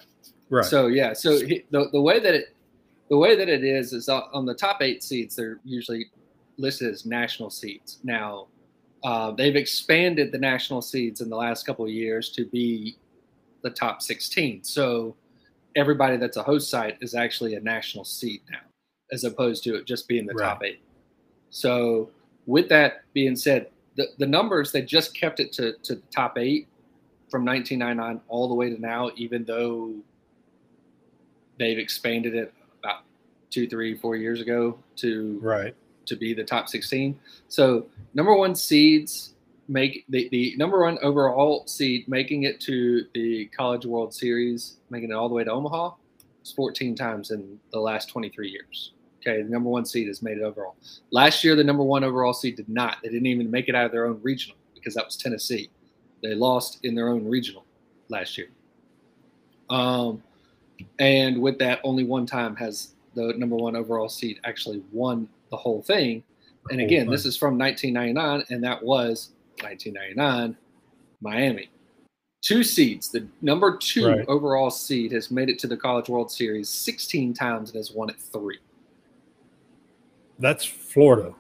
Right. So yeah, so he, the the way that it the way that it is is on the top eight seeds they're usually listed as national seeds. Now uh, they've expanded the national seeds in the last couple of years to be the top 16. So everybody that's a host site is actually a national seed now, as opposed to it just being the top eight. So with that being said, the, the numbers they just kept it to, to the top eight from 1999 all the way to now, even though they've expanded it about two, three, four years ago to right. to be the top 16. So number one seeds make the, the number one overall seed making it to the College World Series, making it all the way to Omaha, is 14 times in the last 23 years. Okay, the number one seed has made it overall. Last year, the number one overall seed did not. They didn't even make it out of their own regional because that was Tennessee. They lost in their own regional last year. Um, and with that, only one time has the number one overall seed actually won the whole thing. And again, this is from 1999, and that was 1999 Miami. Two seeds. The number two Right. overall seed has made it to the College World Series 16 times and has won it three. That's Florida.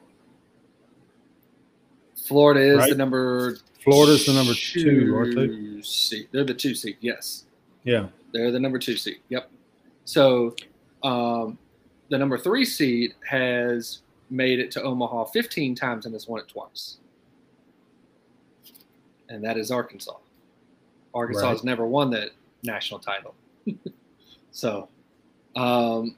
Florida is Right. the number. Florida's the number two, aren't they? Seed. They're the two seed. Yes. Yeah. They're the number two seed. Yep. So um, the number three seed has made it to Omaha 15 times and has won it twice. And that is Arkansas. Arkansas Right. has never won the national title. so um,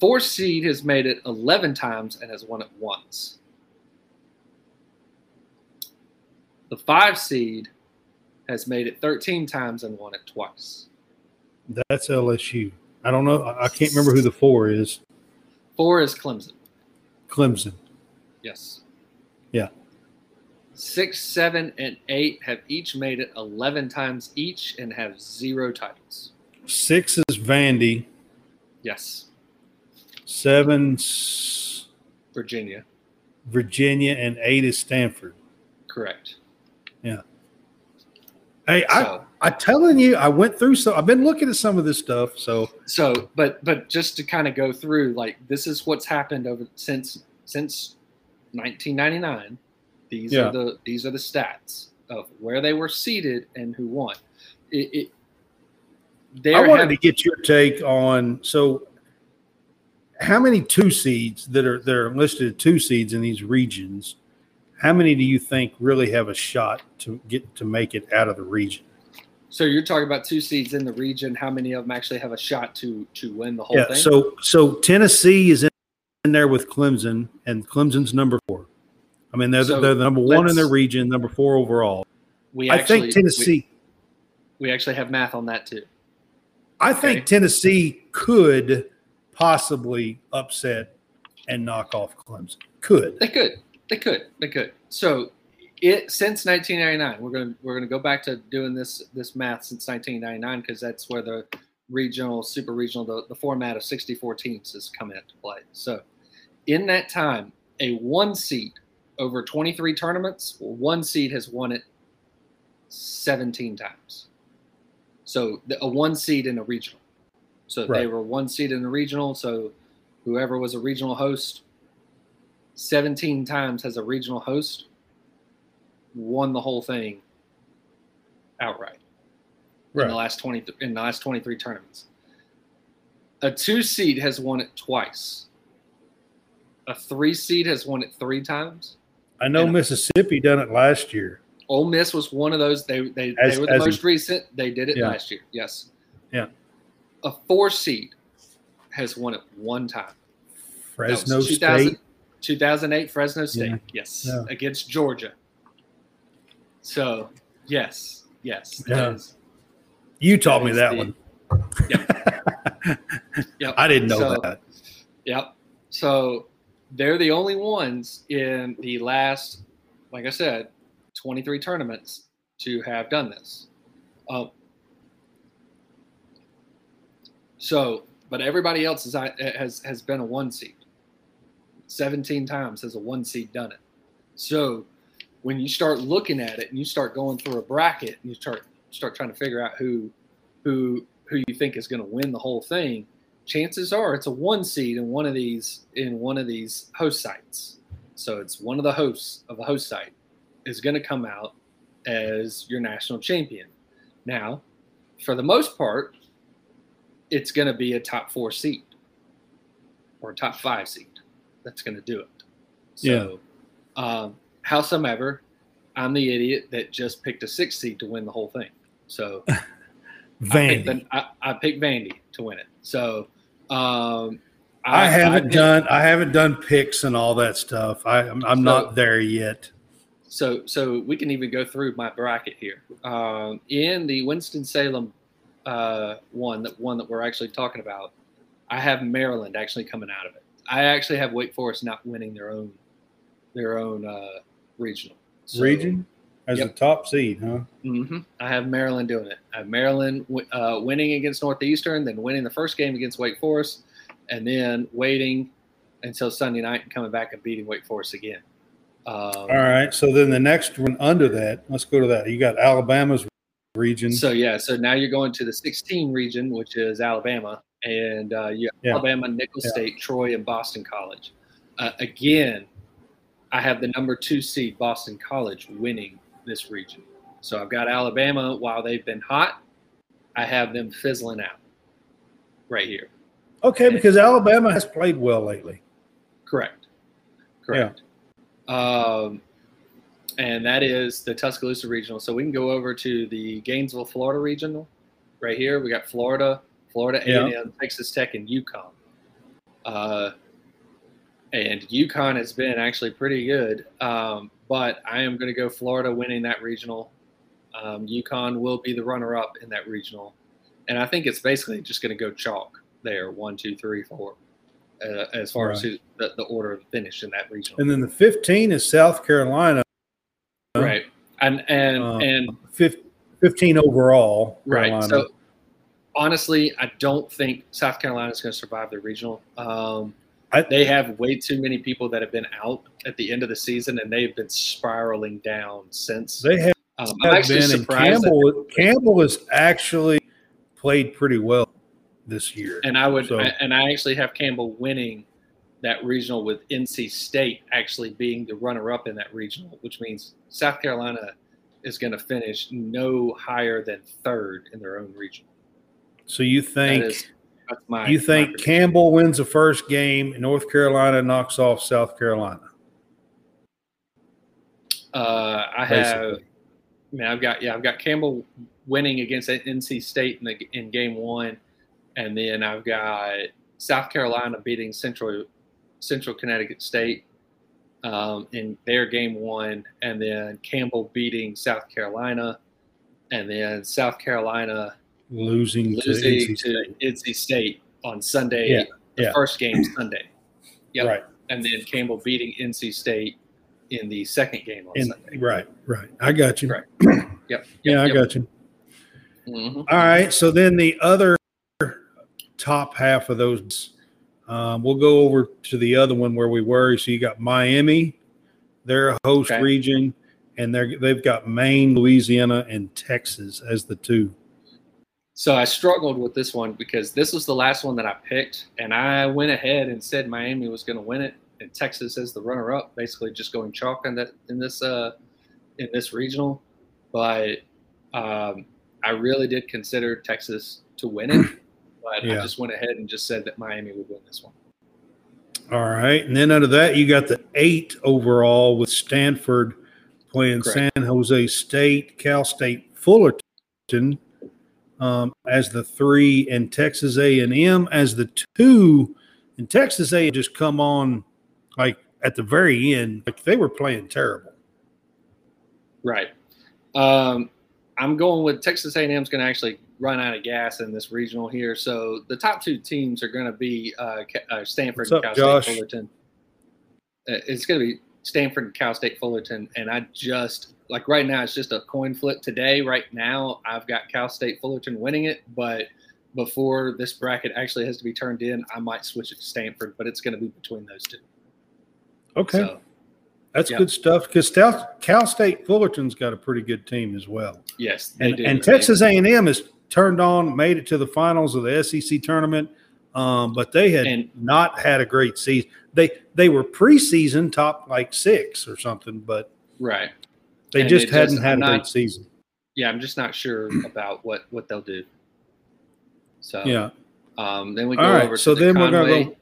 four seed has made it 11 times and has won it once. The five seed has made it 13 times and won it twice. That's LSU. I don't know. I I can't remember who the four is. Four is Clemson. Clemson. Yes. Yeah. Six, seven, and eight have each made it 11 times each and have zero titles. Six is Vandy. Yes. Seven's Virginia. Virginia, and eight is Stanford. Correct. Yeah. Hey, I, So, I telling you, I went through so I've been looking at some of this stuff. So so, but, but just to kind of go through, like, this is what's happened over since, since 1999. These Yeah. are the, these are the stats of where they were seated and who won. It, it I wanted have- to get your take on so how many two seeds that are that are listed two seeds in these regions? How many do you think really have a shot to get to make it out of the region? So you're talking about two seeds in the region. How many of them actually have a shot to to win the whole yeah. thing? So so Tennessee is in there with Clemson, and Clemson's number four. I mean, they're, So they're the number one in their region, number four overall. we I actually, think Tennessee. We, we actually have math on that too. I think okay. Tennessee could possibly upset and knock off Clemson. Could. They could. They could. They could. So it since 1999, we're gonna we're gonna go back to doing this this math since 1999 because that's where the regional, super regional, the, the format of 64 teams has come into play. So in that time, a one seed over 23 tournaments, one seed has won it 17 times. So the, a one seed in a regional. So Right. they were one seed in the regional. So whoever was a regional host, 17 times has a regional host, won the whole thing outright in the last 20 in the last 23 tournaments. A two seed has won it twice. A three seed has won it three times. I know And- Mississippi done it last year. Ole Miss was one of those. They they, As- they were the as a- most recent. They did it Yeah. last year. Yes. Yeah. A four seed has won it one time. That Fresno 2000 State. 2008 Fresno State. Yeah. Yes. Yeah. Against Georgia. So yes, yes. Yeah. You taught me that the- one. Yep. I didn't know So- that. Yep. So they're the only ones in the last, like I said, 23 tournaments to have done this. Um, so, but everybody else is, has has been a one seed. 17 times has a one seed done it. So when you start looking at it and you start going through a bracket and you start start trying to figure out who who who you think is going to win the whole thing, chances are it's a one seed in one of these in one of these host sites. So it's one of the hosts of a host site is going to come out as your national champion. Now, for the most part, it's going to be a top four seed or a top five seed that's going to do it. So, um, howsoever, I'm the idiot that just picked a six seed to win the whole thing. So I picked, Vandy. the, I, I picked Vandy to win it. So um, I, haven't picked- done I haven't done picks and all that stuff. I, I'm, I'm So- not there yet. So, so we can even go through my bracket here. Um, in the Winston Salem uh, one, that one that we're actually talking about, I have Maryland actually coming out of it. I actually have Wake Forest not winning their own their own uh, regional So- Region as Yep. a top seed, huh? hmm I have Maryland doing it. I have Maryland uh, winning against Northeastern, then winning the first game against Wake Forest, and then waiting until Sunday night and coming back and beating Wake Forest again. Um, All right. So then the next one under that, let's go to that. You got Alabama's region. So yeah, so now you're going to the 16 region, which is Alabama, and uh, you have Yeah. Alabama, Nicholls Yeah. State, Troy, and Boston College. Uh, again, I have the number two seed Boston College winning this region. So I've got Alabama while they've been hot. I have them fizzling out right here. okay, because Alabama has played well lately. Correct. Correct. Um, and that is the Tuscaloosa regional. So we can go over to the Gainesville, Florida regional. Right here, we got Florida, Florida A&M, Texas Tech, and UConn. Uh, and UConn has been actually pretty good. Um, but I am going to go Florida winning that regional. Um, UConn will be the runner-up in that regional, and I think it's basically just going to go chalk there. One, two, three, four. Uh, as far as who, the, the order of finish in that regional. And then the 15 is South Carolina. right and and Uh, and 15 overall. right Carolina. so honestly i don't think south carolina is going to survive the regional um I- they have way too many people that have been out at the end of the season and they've been spiraling down since. They have, um, i'm actually been, surprised that- Campbell, Campbell has actually played pretty well this year. and i would So- and i actually have campbell winning that regional with nc state actually being the runner-up in that regional which means south carolina is going to finish no higher than third in their own regional so you think my you think prediction. Campbell wins the first game, North Carolina knocks off South Carolina? Uh, I have. Basically. I mean, I've got yeah, I've got Campbell winning against NC State in the in game one, and then I've got South Carolina beating Central Central Connecticut State um, in their game one, and then Campbell beating South Carolina, and then South Carolina Losing, to losing NC to State. NC State on Sunday. Yeah, The yeah. first game Sunday. Yep. Right. And then Campbell beating NC State in the second game on And, Sunday. right. Right. I got you. Right. Yep. Yeah, I yep. got you. Mhm. All right. So then the other top half of those, um, we'll go over to the other one where we were. So you got Miami, they're a host Okay. region, and they're they've got Maine, Louisiana, and Texas as the two. So I struggled with this one because this was the last one that I picked, and I went ahead and said Miami was going to win it, and Texas as the runner-up, basically just going chalk in that in this uh, in this regional. But um, I really did consider Texas to win it, but Yeah. I just went ahead and just said that Miami would win this one. All right. And then under that, you got the eight overall with Stanford playing Correct. San Jose State, Cal State Fullerton um, as the three, and Texas A&M as the two. And Texas A just come on like at the very end, like they were playing terrible. Right. Um, I'm going with Texas A&M is going to actually run out of gas in this regional here. So the top two teams are going to be uh, uh, Stanford What's up, and Cal Josh? State Fullerton. Uh, it's going to be Stanford and Cal State Fullerton, and I just like right now it's just a coin flip today. Right now I've got Cal State Fullerton winning it, but before this bracket actually has to be turned in, I might switch it to Stanford, but it's going to be between those two. Okay. So That's yeah. good stuff because Cal, Cal State Fullerton's got a pretty good team as well. yes, and, and Texas A&M has turned on, made it to the finals of the SEC tournament, um, but they had And- not had a great season. They they were preseason top like six or something, but right. they And just hadn't had I'm a great season. yeah, I'm just not sure about what what they'll do. So Yeah. um, then we go All right. over So to the then we're gonna go.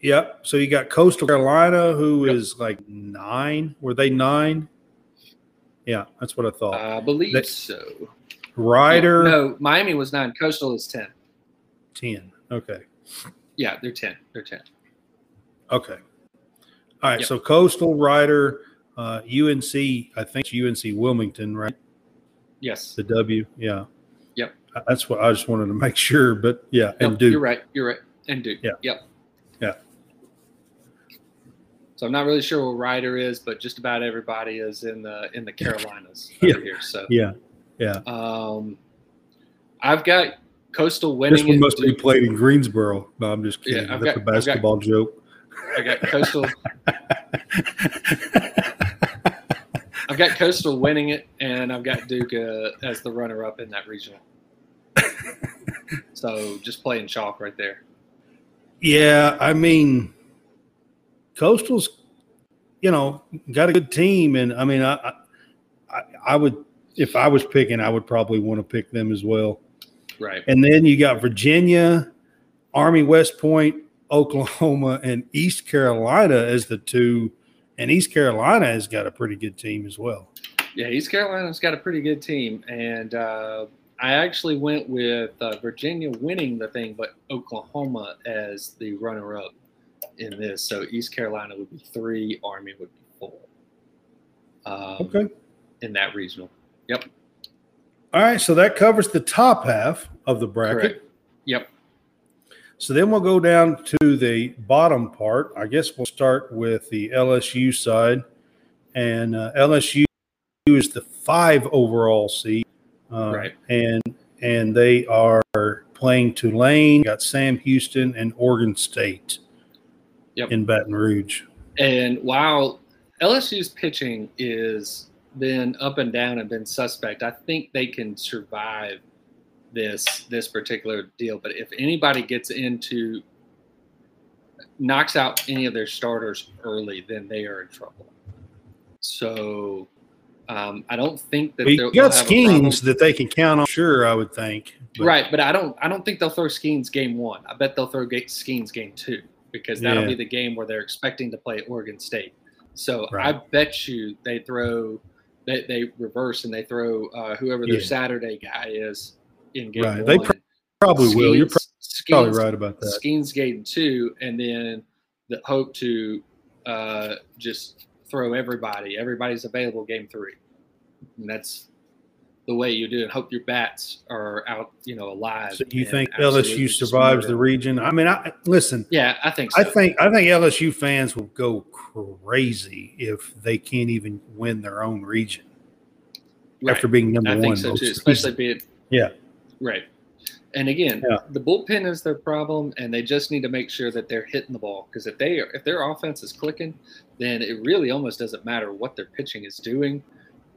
Yep. So you got Coastal Carolina, who Yep. is like nine. Were they nine? Yeah, that's what I thought. I believe That- so. Ryder No, Miami was nine. Coastal is ten. ten. Okay. Yeah, they're ten. They're ten. Okay. All right. Yep. So Coastal Rider, uh, UNC. I think it's UNC Wilmington, right? Yes. The W. Yeah. Yep. That's what I just wanted to make sure. But yeah, and Nope, Duke. You're right. You're right. And Duke. Yeah. Yep. Yeah. So I'm not really sure what Rider is, but just about everybody is in the in the Carolinas Yeah. over here. So Yeah. Yeah. um, I've got Coastal winning. This one must be played in Greensboro. No, I'm just Yeah, kidding. I've That's got- a I've got- basketball joke. I got Coastal. I've got Coastal winning it, and I've got Duke uh, as the runner-up in that regional. so just playing chalk right there. Yeah, I mean, Coastal's, you know, got a good team, and I mean, I, I, I would, if I was picking, I would probably want to pick them as well. Right. And then you got Virginia, Army, West Point, Oklahoma, and East Carolina as the two, and East Carolina has got a pretty good team as well. Yeah, East Carolina's got a pretty good team, and uh, I actually went with uh, Virginia winning the thing, but Oklahoma as the runner-up in this. So East Carolina would be three, Army would be four. Um, Okay. In that regional. Yep. All right, so that covers the top half of the bracket. Correct. Yep. So then we'll go down to the bottom part. I guess we'll start with the LSU side. And uh, LSU is the five overall seed. Uh, Right. And and they are playing Tulane, got Sam Houston, and Oregon State Yep. in Baton Rouge. And while LSU's pitching is been up and down and been suspect, I think they can survive this this particular deal. But if anybody gets into knocks out any of their starters early, then they are in trouble. So um, I don't think that you got Skenes that they can count on, sure, I would think. But- right? But I don't. I don't think they'll throw Skenes game one. I bet they'll throw Skenes game two because that'll Yeah. be the game where they're expecting to play Oregon State. So Right. I bet you they throw. They, they reverse and they throw uh, whoever their Yeah. Saturday guy is in game Right. They one. Probably will. You're Skenes- probably Skenes- right about that. Skenes game two, and then the hope to uh, just throw everybody. Everybody's available game three. And that's the way you do and hope your bats are out, you know, alive. So you think LSU survives the region? I mean, I listen. Yeah, I think so. I think I think LSU fans will go crazy if they can't even win their own region Right. after being number I one. think so too, especially being Yeah. right. And again, Yeah. the bullpen is their problem, and they just need to make sure that they're hitting the ball. Because if they are, if their offense is clicking, then it really almost doesn't matter what their pitching is doing.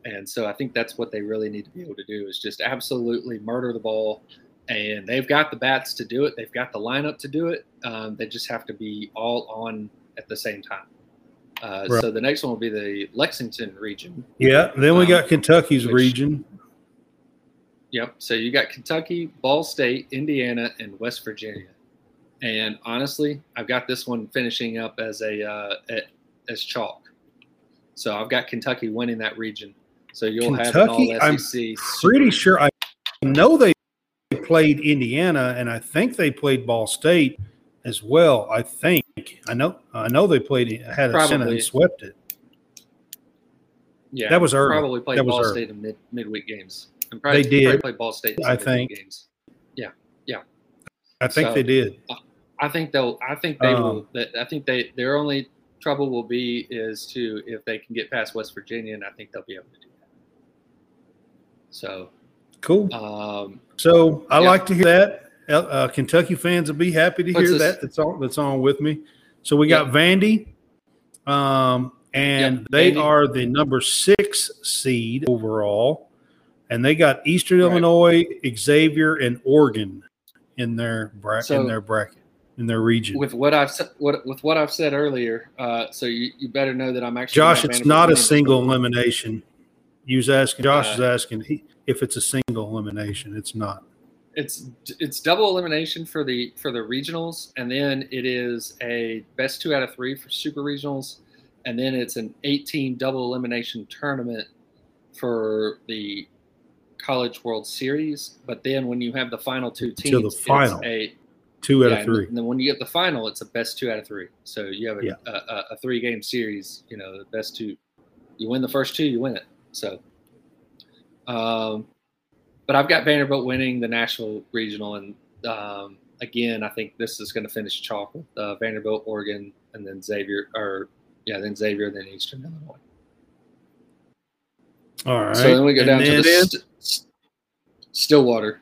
And so I think that's what they really need to be able to do is just absolutely murder the ball. And they've got the bats to do it. They've got the lineup to do it. Um, they just have to be all on at the same time. Uh, Right. So the next one will be the Lexington region. Yeah. Then we Um, got Kentucky's which- region. Yep. So you got Kentucky, Ball State, Indiana, and West Virginia. And honestly, I've got this one finishing up as a uh, at, as chalk. So I've got Kentucky winning that region. So you'll Kentucky, have I'm an all SEC. Pretty sure I know they played Indiana, and I think they played Ball State as well. I think I know I know they played had a Senate and swept it. Yeah, that was early. Probably played That Ball. State in mid midweek games. And probably, They did. Probably played Ball State. in I think. midweek think. games. I think So- they did. I think they'll. I think they Um, will. I think they. Their only trouble will be is to if they can get past West Virginia, and I think they'll be able to do. So, Cool. um, So I Yeah. like to hear that. Uh, uh, Kentucky fans will be happy to What's hear this? that. That's on. That's on with me. So we got Vandy, um, and they Vandy. are the number six seed overall, and they got Eastern Right. Illinois, Xavier, and Oregon in their bracket. So- in their bracket in their region. with what I've what with what I've said earlier, uh, so you, you better know that I'm actually Josh, it's not a single elimination. You was asking. Josh Uh, is asking he, if it's a single elimination. It's not. It's it's double elimination for the for the regionals, and then it is a best two out of three for super regionals, and then it's an 18 double elimination tournament for the College World Series. But then when you have the final two teams, Till the final. it's a Two out yeah, of three. And then when you get the final, it's a best two out of three. So you have a, Yeah. a, a, a three game series. You know, the best two. You win the first two, you win it. So, um, but I've got Vanderbilt winning the Nashville regional, and um, again, I think this is going to finish chalk with uh, Vanderbilt, Oregon, and then Xavier, or yeah, then Xavier, then Eastern Illinois. All right. So then we go down to the St- St- Stillwater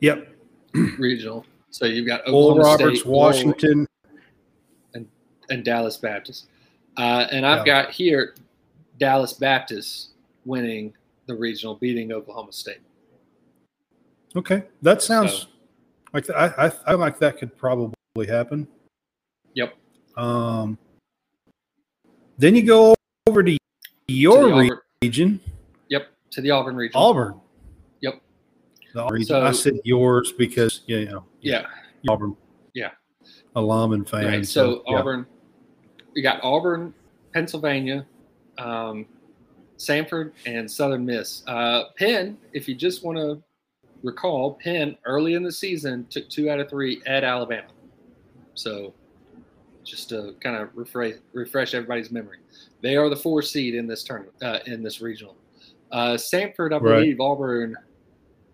Yep. regional. So you've got Oklahoma Roberts, State, Washington. and Dallas Baptist. Uh, and I've Yeah. got here Dallas Baptist winning the regional, beating Oklahoma State. Okay, that sounds So- like I, I I like that could probably happen. Yep. Um. Then you go over to your to the re- Auburn, region, yep, to the Auburn region. Auburn. Yep. The Auburn region. So- I said yours because yeah, you know, Yeah, Auburn. Yeah. Alum and fan. right. So yeah. Auburn, you got Auburn, Pennsylvania, um, Samford, and Southern Miss. Uh, Penn, if you just want to recall, Penn early in the season took two out of three at Alabama. So just to kind of refresh refresh everybody's memory, they are the four seed in this tournament uh, in this regional. Uh, Samford, I Right. believe Auburn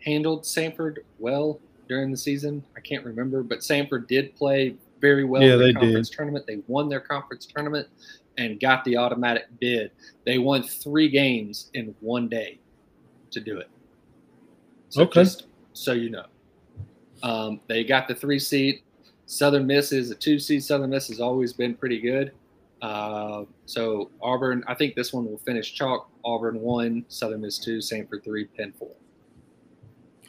handled Samford well during the season. I can't remember, but Samford did play very well Yeah, in the conference tournament. They won their conference tournament and got the automatic bid. They won three games in one day to do it. So Okay. just so you know. Um, they got the three seed. Southern Miss is a two seed. Southern Miss has always been pretty good. Uh, so Auburn, I think this one will finish chalk. Auburn one, Southern Miss two, Samford three, Penn four.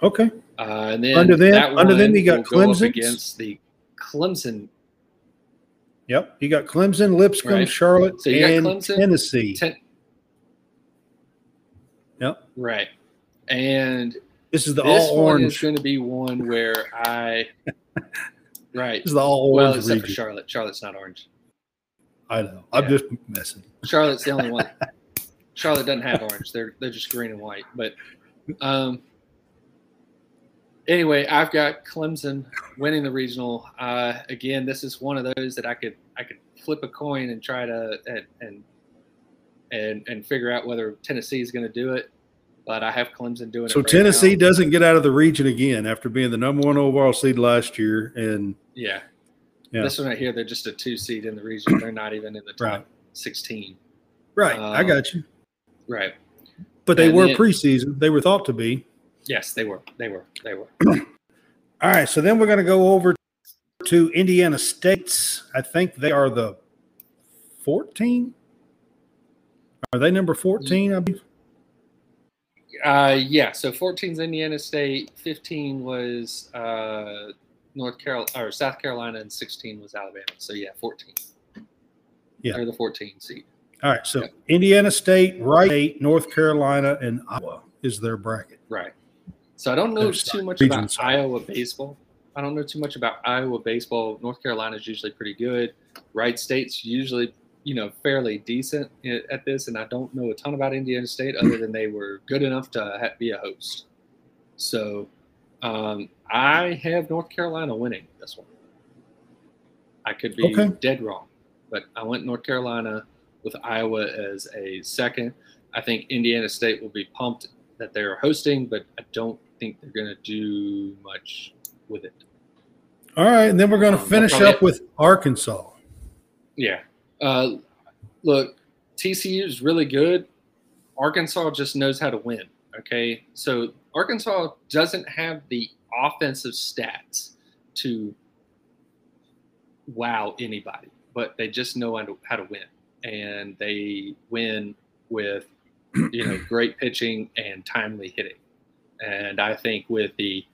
Okay. Uh, and then Under them- under them you got will go up Clemson's? against the Clemson. Yep. You got Clemson, Lipscomb, Right. Charlotte, So and Clemson, Tennessee. Ten- Yep. Right. And This is the this all one is going to be one where I. right. This is the all Well, orange except for. Charlotte. Charlotte's not orange. I know. I'm Yeah. just messing. Charlotte's the only one. Charlotte doesn't have orange. They're they're just green and white. But um anyway, I've got Clemson winning the regional. Uh again, this is one of those that I could I could flip a coin and try to and and and, and figure out whether Tennessee is going to do it. but I have Clemson doing it. So right Tennessee now. doesn't get out of the region again after being the number one overall seed last year, and Yeah. Yeah. This one right here, they're just a two seed in the region. They're not even in the top Right. 16. right, I Um, got you. Right. But they and were then- preseason; they were thought to be. Yes, they were. They were. They were. All right, so then we're going to go over to Indiana State's. I think they are the 14. Are they number 14? I believe. Uh, yeah. So 14 is Indiana State, 15 was uh, North Carolina or South Carolina, and 16 was Alabama. So yeah, 14. Yeah. They're the 14 seed. All right, so Yep. Indiana State, Wright State, North Carolina, and Iowa is their bracket. Right. So I don't know There's too much about side. Iowa baseball. I don't know too much about Iowa baseball. North Carolina is usually pretty good. Wright State's usually, you know, fairly decent at this, and I don't know a ton about Indiana State other than they were good enough to be a host. So um, I have North Carolina winning this one. I could be Okay. dead wrong, but I went North Carolina with Iowa as a second. I think Indiana State will be pumped that they're hosting, but I don't think they're going to do much with it. All right, and then we're going to Um, finish up with Arkansas. Yeah. Uh, look, TCU is really good. Arkansas just knows how to win. Okay. So Arkansas doesn't have the offensive stats to wow anybody, but they just know how to, how to win. And they win with, you know, great pitching and timely hitting. And I think with the,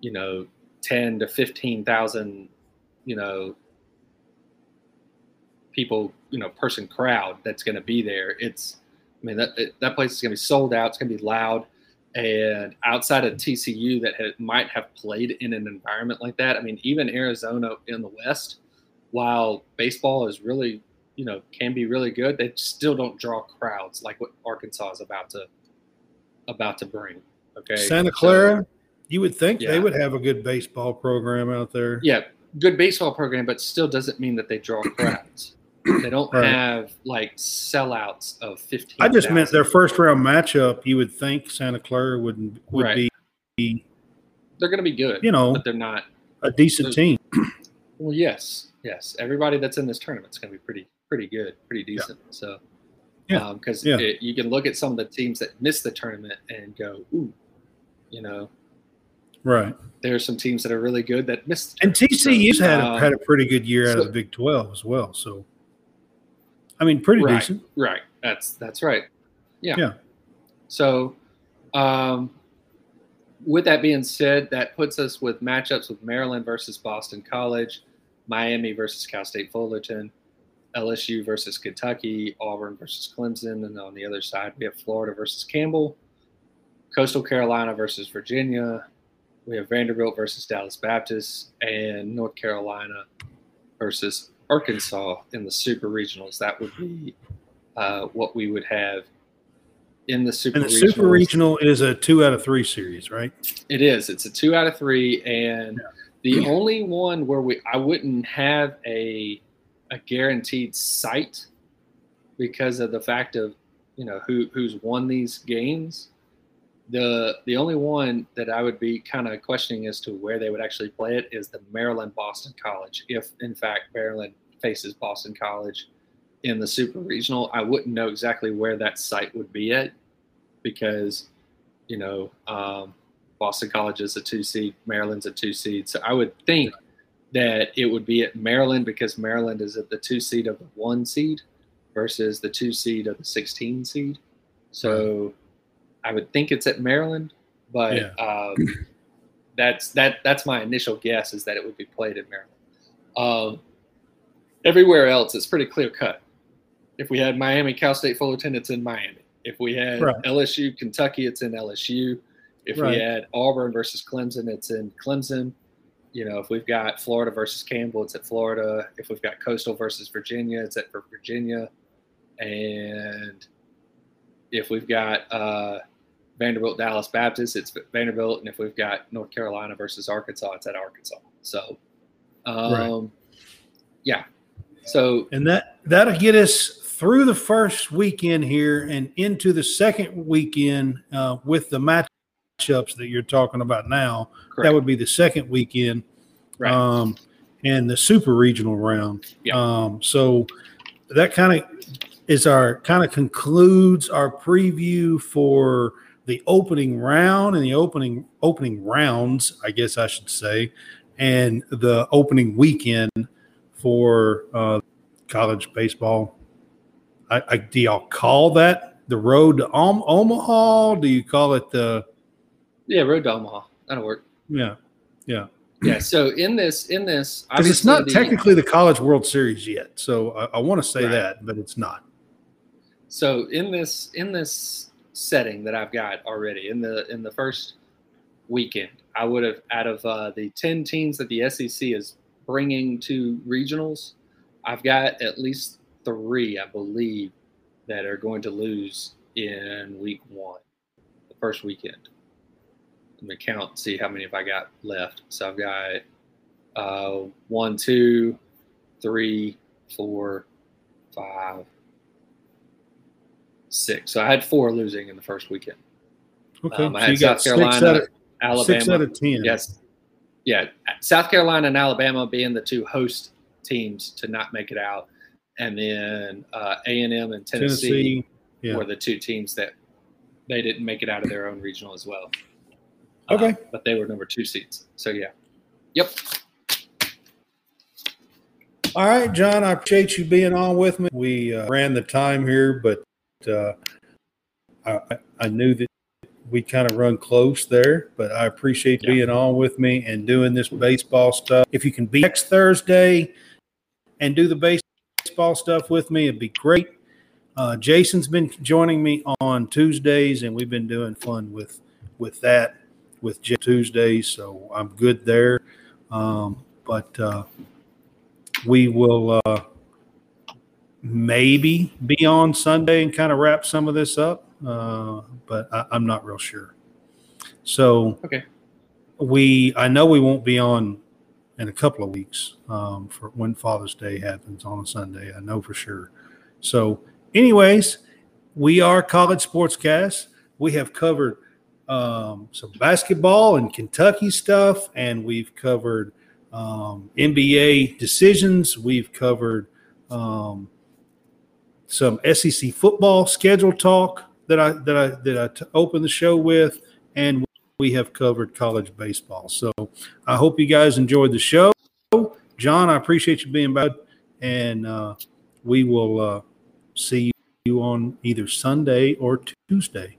you know, 10 to 15,000, you know, people, you know, person crowd that's going to be there. It's, I mean, that that place is going to be sold out. It's going to be loud. And outside of TCU, that had, might have played in an environment like that. I mean, even Arizona in the West, while baseball is really, you know, can be really good, they still don't draw crowds like what Arkansas is about to about to bring. Okay, Santa So- Clara, you would think Yeah. they would have a good baseball program out there. yeah, good baseball program, but still doesn't mean that they draw crowds. They don't Right. have like sellouts of fifteen. I just meant their first round matchup. You would think Santa Clara would would Right. be, They're going to be good, you know, but they're not. a decent team. Well, yes, yes. Everybody that's in this tournament is going to be pretty, pretty good, pretty decent. So, Yeah. Um, because Yeah. you can look at some of the teams that missed the tournament and go, ooh, you know, Right. there are some teams that are really good that missed. And. TCU's So, had a, um, had a pretty good year out of the Big Twelve as well. So, I mean, pretty right, decent. Right. That's that's right. Yeah. Yeah. So, um, with that being said, that puts us with matchups with Maryland versus Boston College, Miami versus Cal State Fullerton, LSU versus Kentucky, Auburn versus Clemson, and on the other side we have Florida versus Campbell, Coastal Carolina versus Virginia. We have Vanderbilt versus Dallas Baptist, and North Carolina versus Arkansas in the super regionals. That would be uh, what we would have in the super And the regionals. Super Regional is a two out of three series, right? It is. It's a two out of three, and the only one where we I wouldn't have a a guaranteed site because of the fact of you know who who's won these games. The the only one that I would be kind of questioning as to where they would actually play it is the Maryland Boston College. If in fact Maryland faces Boston College in the Super Regional, I wouldn't know exactly where that site would be at because you know um, Boston College is a two seed, Maryland's a two seed. So I would think that it would be at Maryland because Maryland is at the two seed of the one seed versus the two seed of the 16 seed. So I would think it's at Maryland, but Yeah. um, that's that that's my initial guess is that it would be played in Maryland. Um, everywhere else, it's pretty clear cut. If we had Miami, Cal State, Fullerton, it's in Miami. If we had Right. LSU, Kentucky, it's in LSU. If Right. we had Auburn versus Clemson, it's in Clemson. You know, if we've got Florida versus Campbell, it's at Florida. If we've got Coastal versus Virginia, it's at Virginia. And if we've got uh, Vanderbilt, Dallas Baptist, it's Vanderbilt. And if we've got North Carolina versus Arkansas, it's at Arkansas. So, um, yeah. So And that that'll get us through the first weekend here and into the second weekend uh, with the matchups that you're talking about now. Correct. That would be the second weekend. right. um, and the super regional round. Yeah. Um, so that kind of is our kind of concludes our preview for the opening round and the opening opening rounds, I guess I should say, and the opening weekend for uh, college baseball. I, I, do y'all call that the road to Om- Omaha? Do you call it the yeah, road to Omaha. That'll work. yeah yeah? Yeah. So in this, in this, Because it's not the- technically the College World Series yet. So I, I want to say Right. that, but it's not. So in this in this setting that I've got already in the in the first weekend, I would have out of uh, the ten teams that the SEC is bringing to regionals, I've got at least three, I believe, that are going to lose in week one, the first weekend. Let me count, see how many have I got left. So I've got uh, one, two, three, four, five, six. So I had four losing in the first weekend. Okay. Um, I so had you got South six out, Carolina, of, Alabama. six out of 10. Yes. Yeah. South Carolina and Alabama being the two host teams to not make it out. And then uh, A&M and Tennessee, Tennessee. Yeah. were the two teams that they didn't make it out of their own regional as well. Okay. Uh, but they were number two seeds. So, yeah. Yep. All right, John, I appreciate you being on with me. We uh, ran the time here, but uh, I, I- knew that we kind of run close there, but I appreciate Yeah. being on with me and doing this baseball stuff. If you can be next Thursday and do the baseball stuff with me, it'd be great. Uh, Jason's been joining me on Tuesdays, and we've been doing fun with with that with J- Tuesdays, so I'm good there. Um, but uh, we will uh, maybe be on Sunday and kind of wrap some of this up, uh, but I, I'm not real sure. So Okay. we I know we won't be on in a couple of weeks um, for when Father's Day happens on a Sunday. I know for sure. So, anyways, we are College Sportscast. We have covered um, some basketball and Kentucky stuff, and we've covered um, NBA decisions. We've covered um, some SEC football schedule talk that I that I that I t- opened the show with, and we have covered college baseball. So I hope you guys enjoyed the show. John, I appreciate you being back, and uh, we will uh, see you on either Sunday or Tuesday.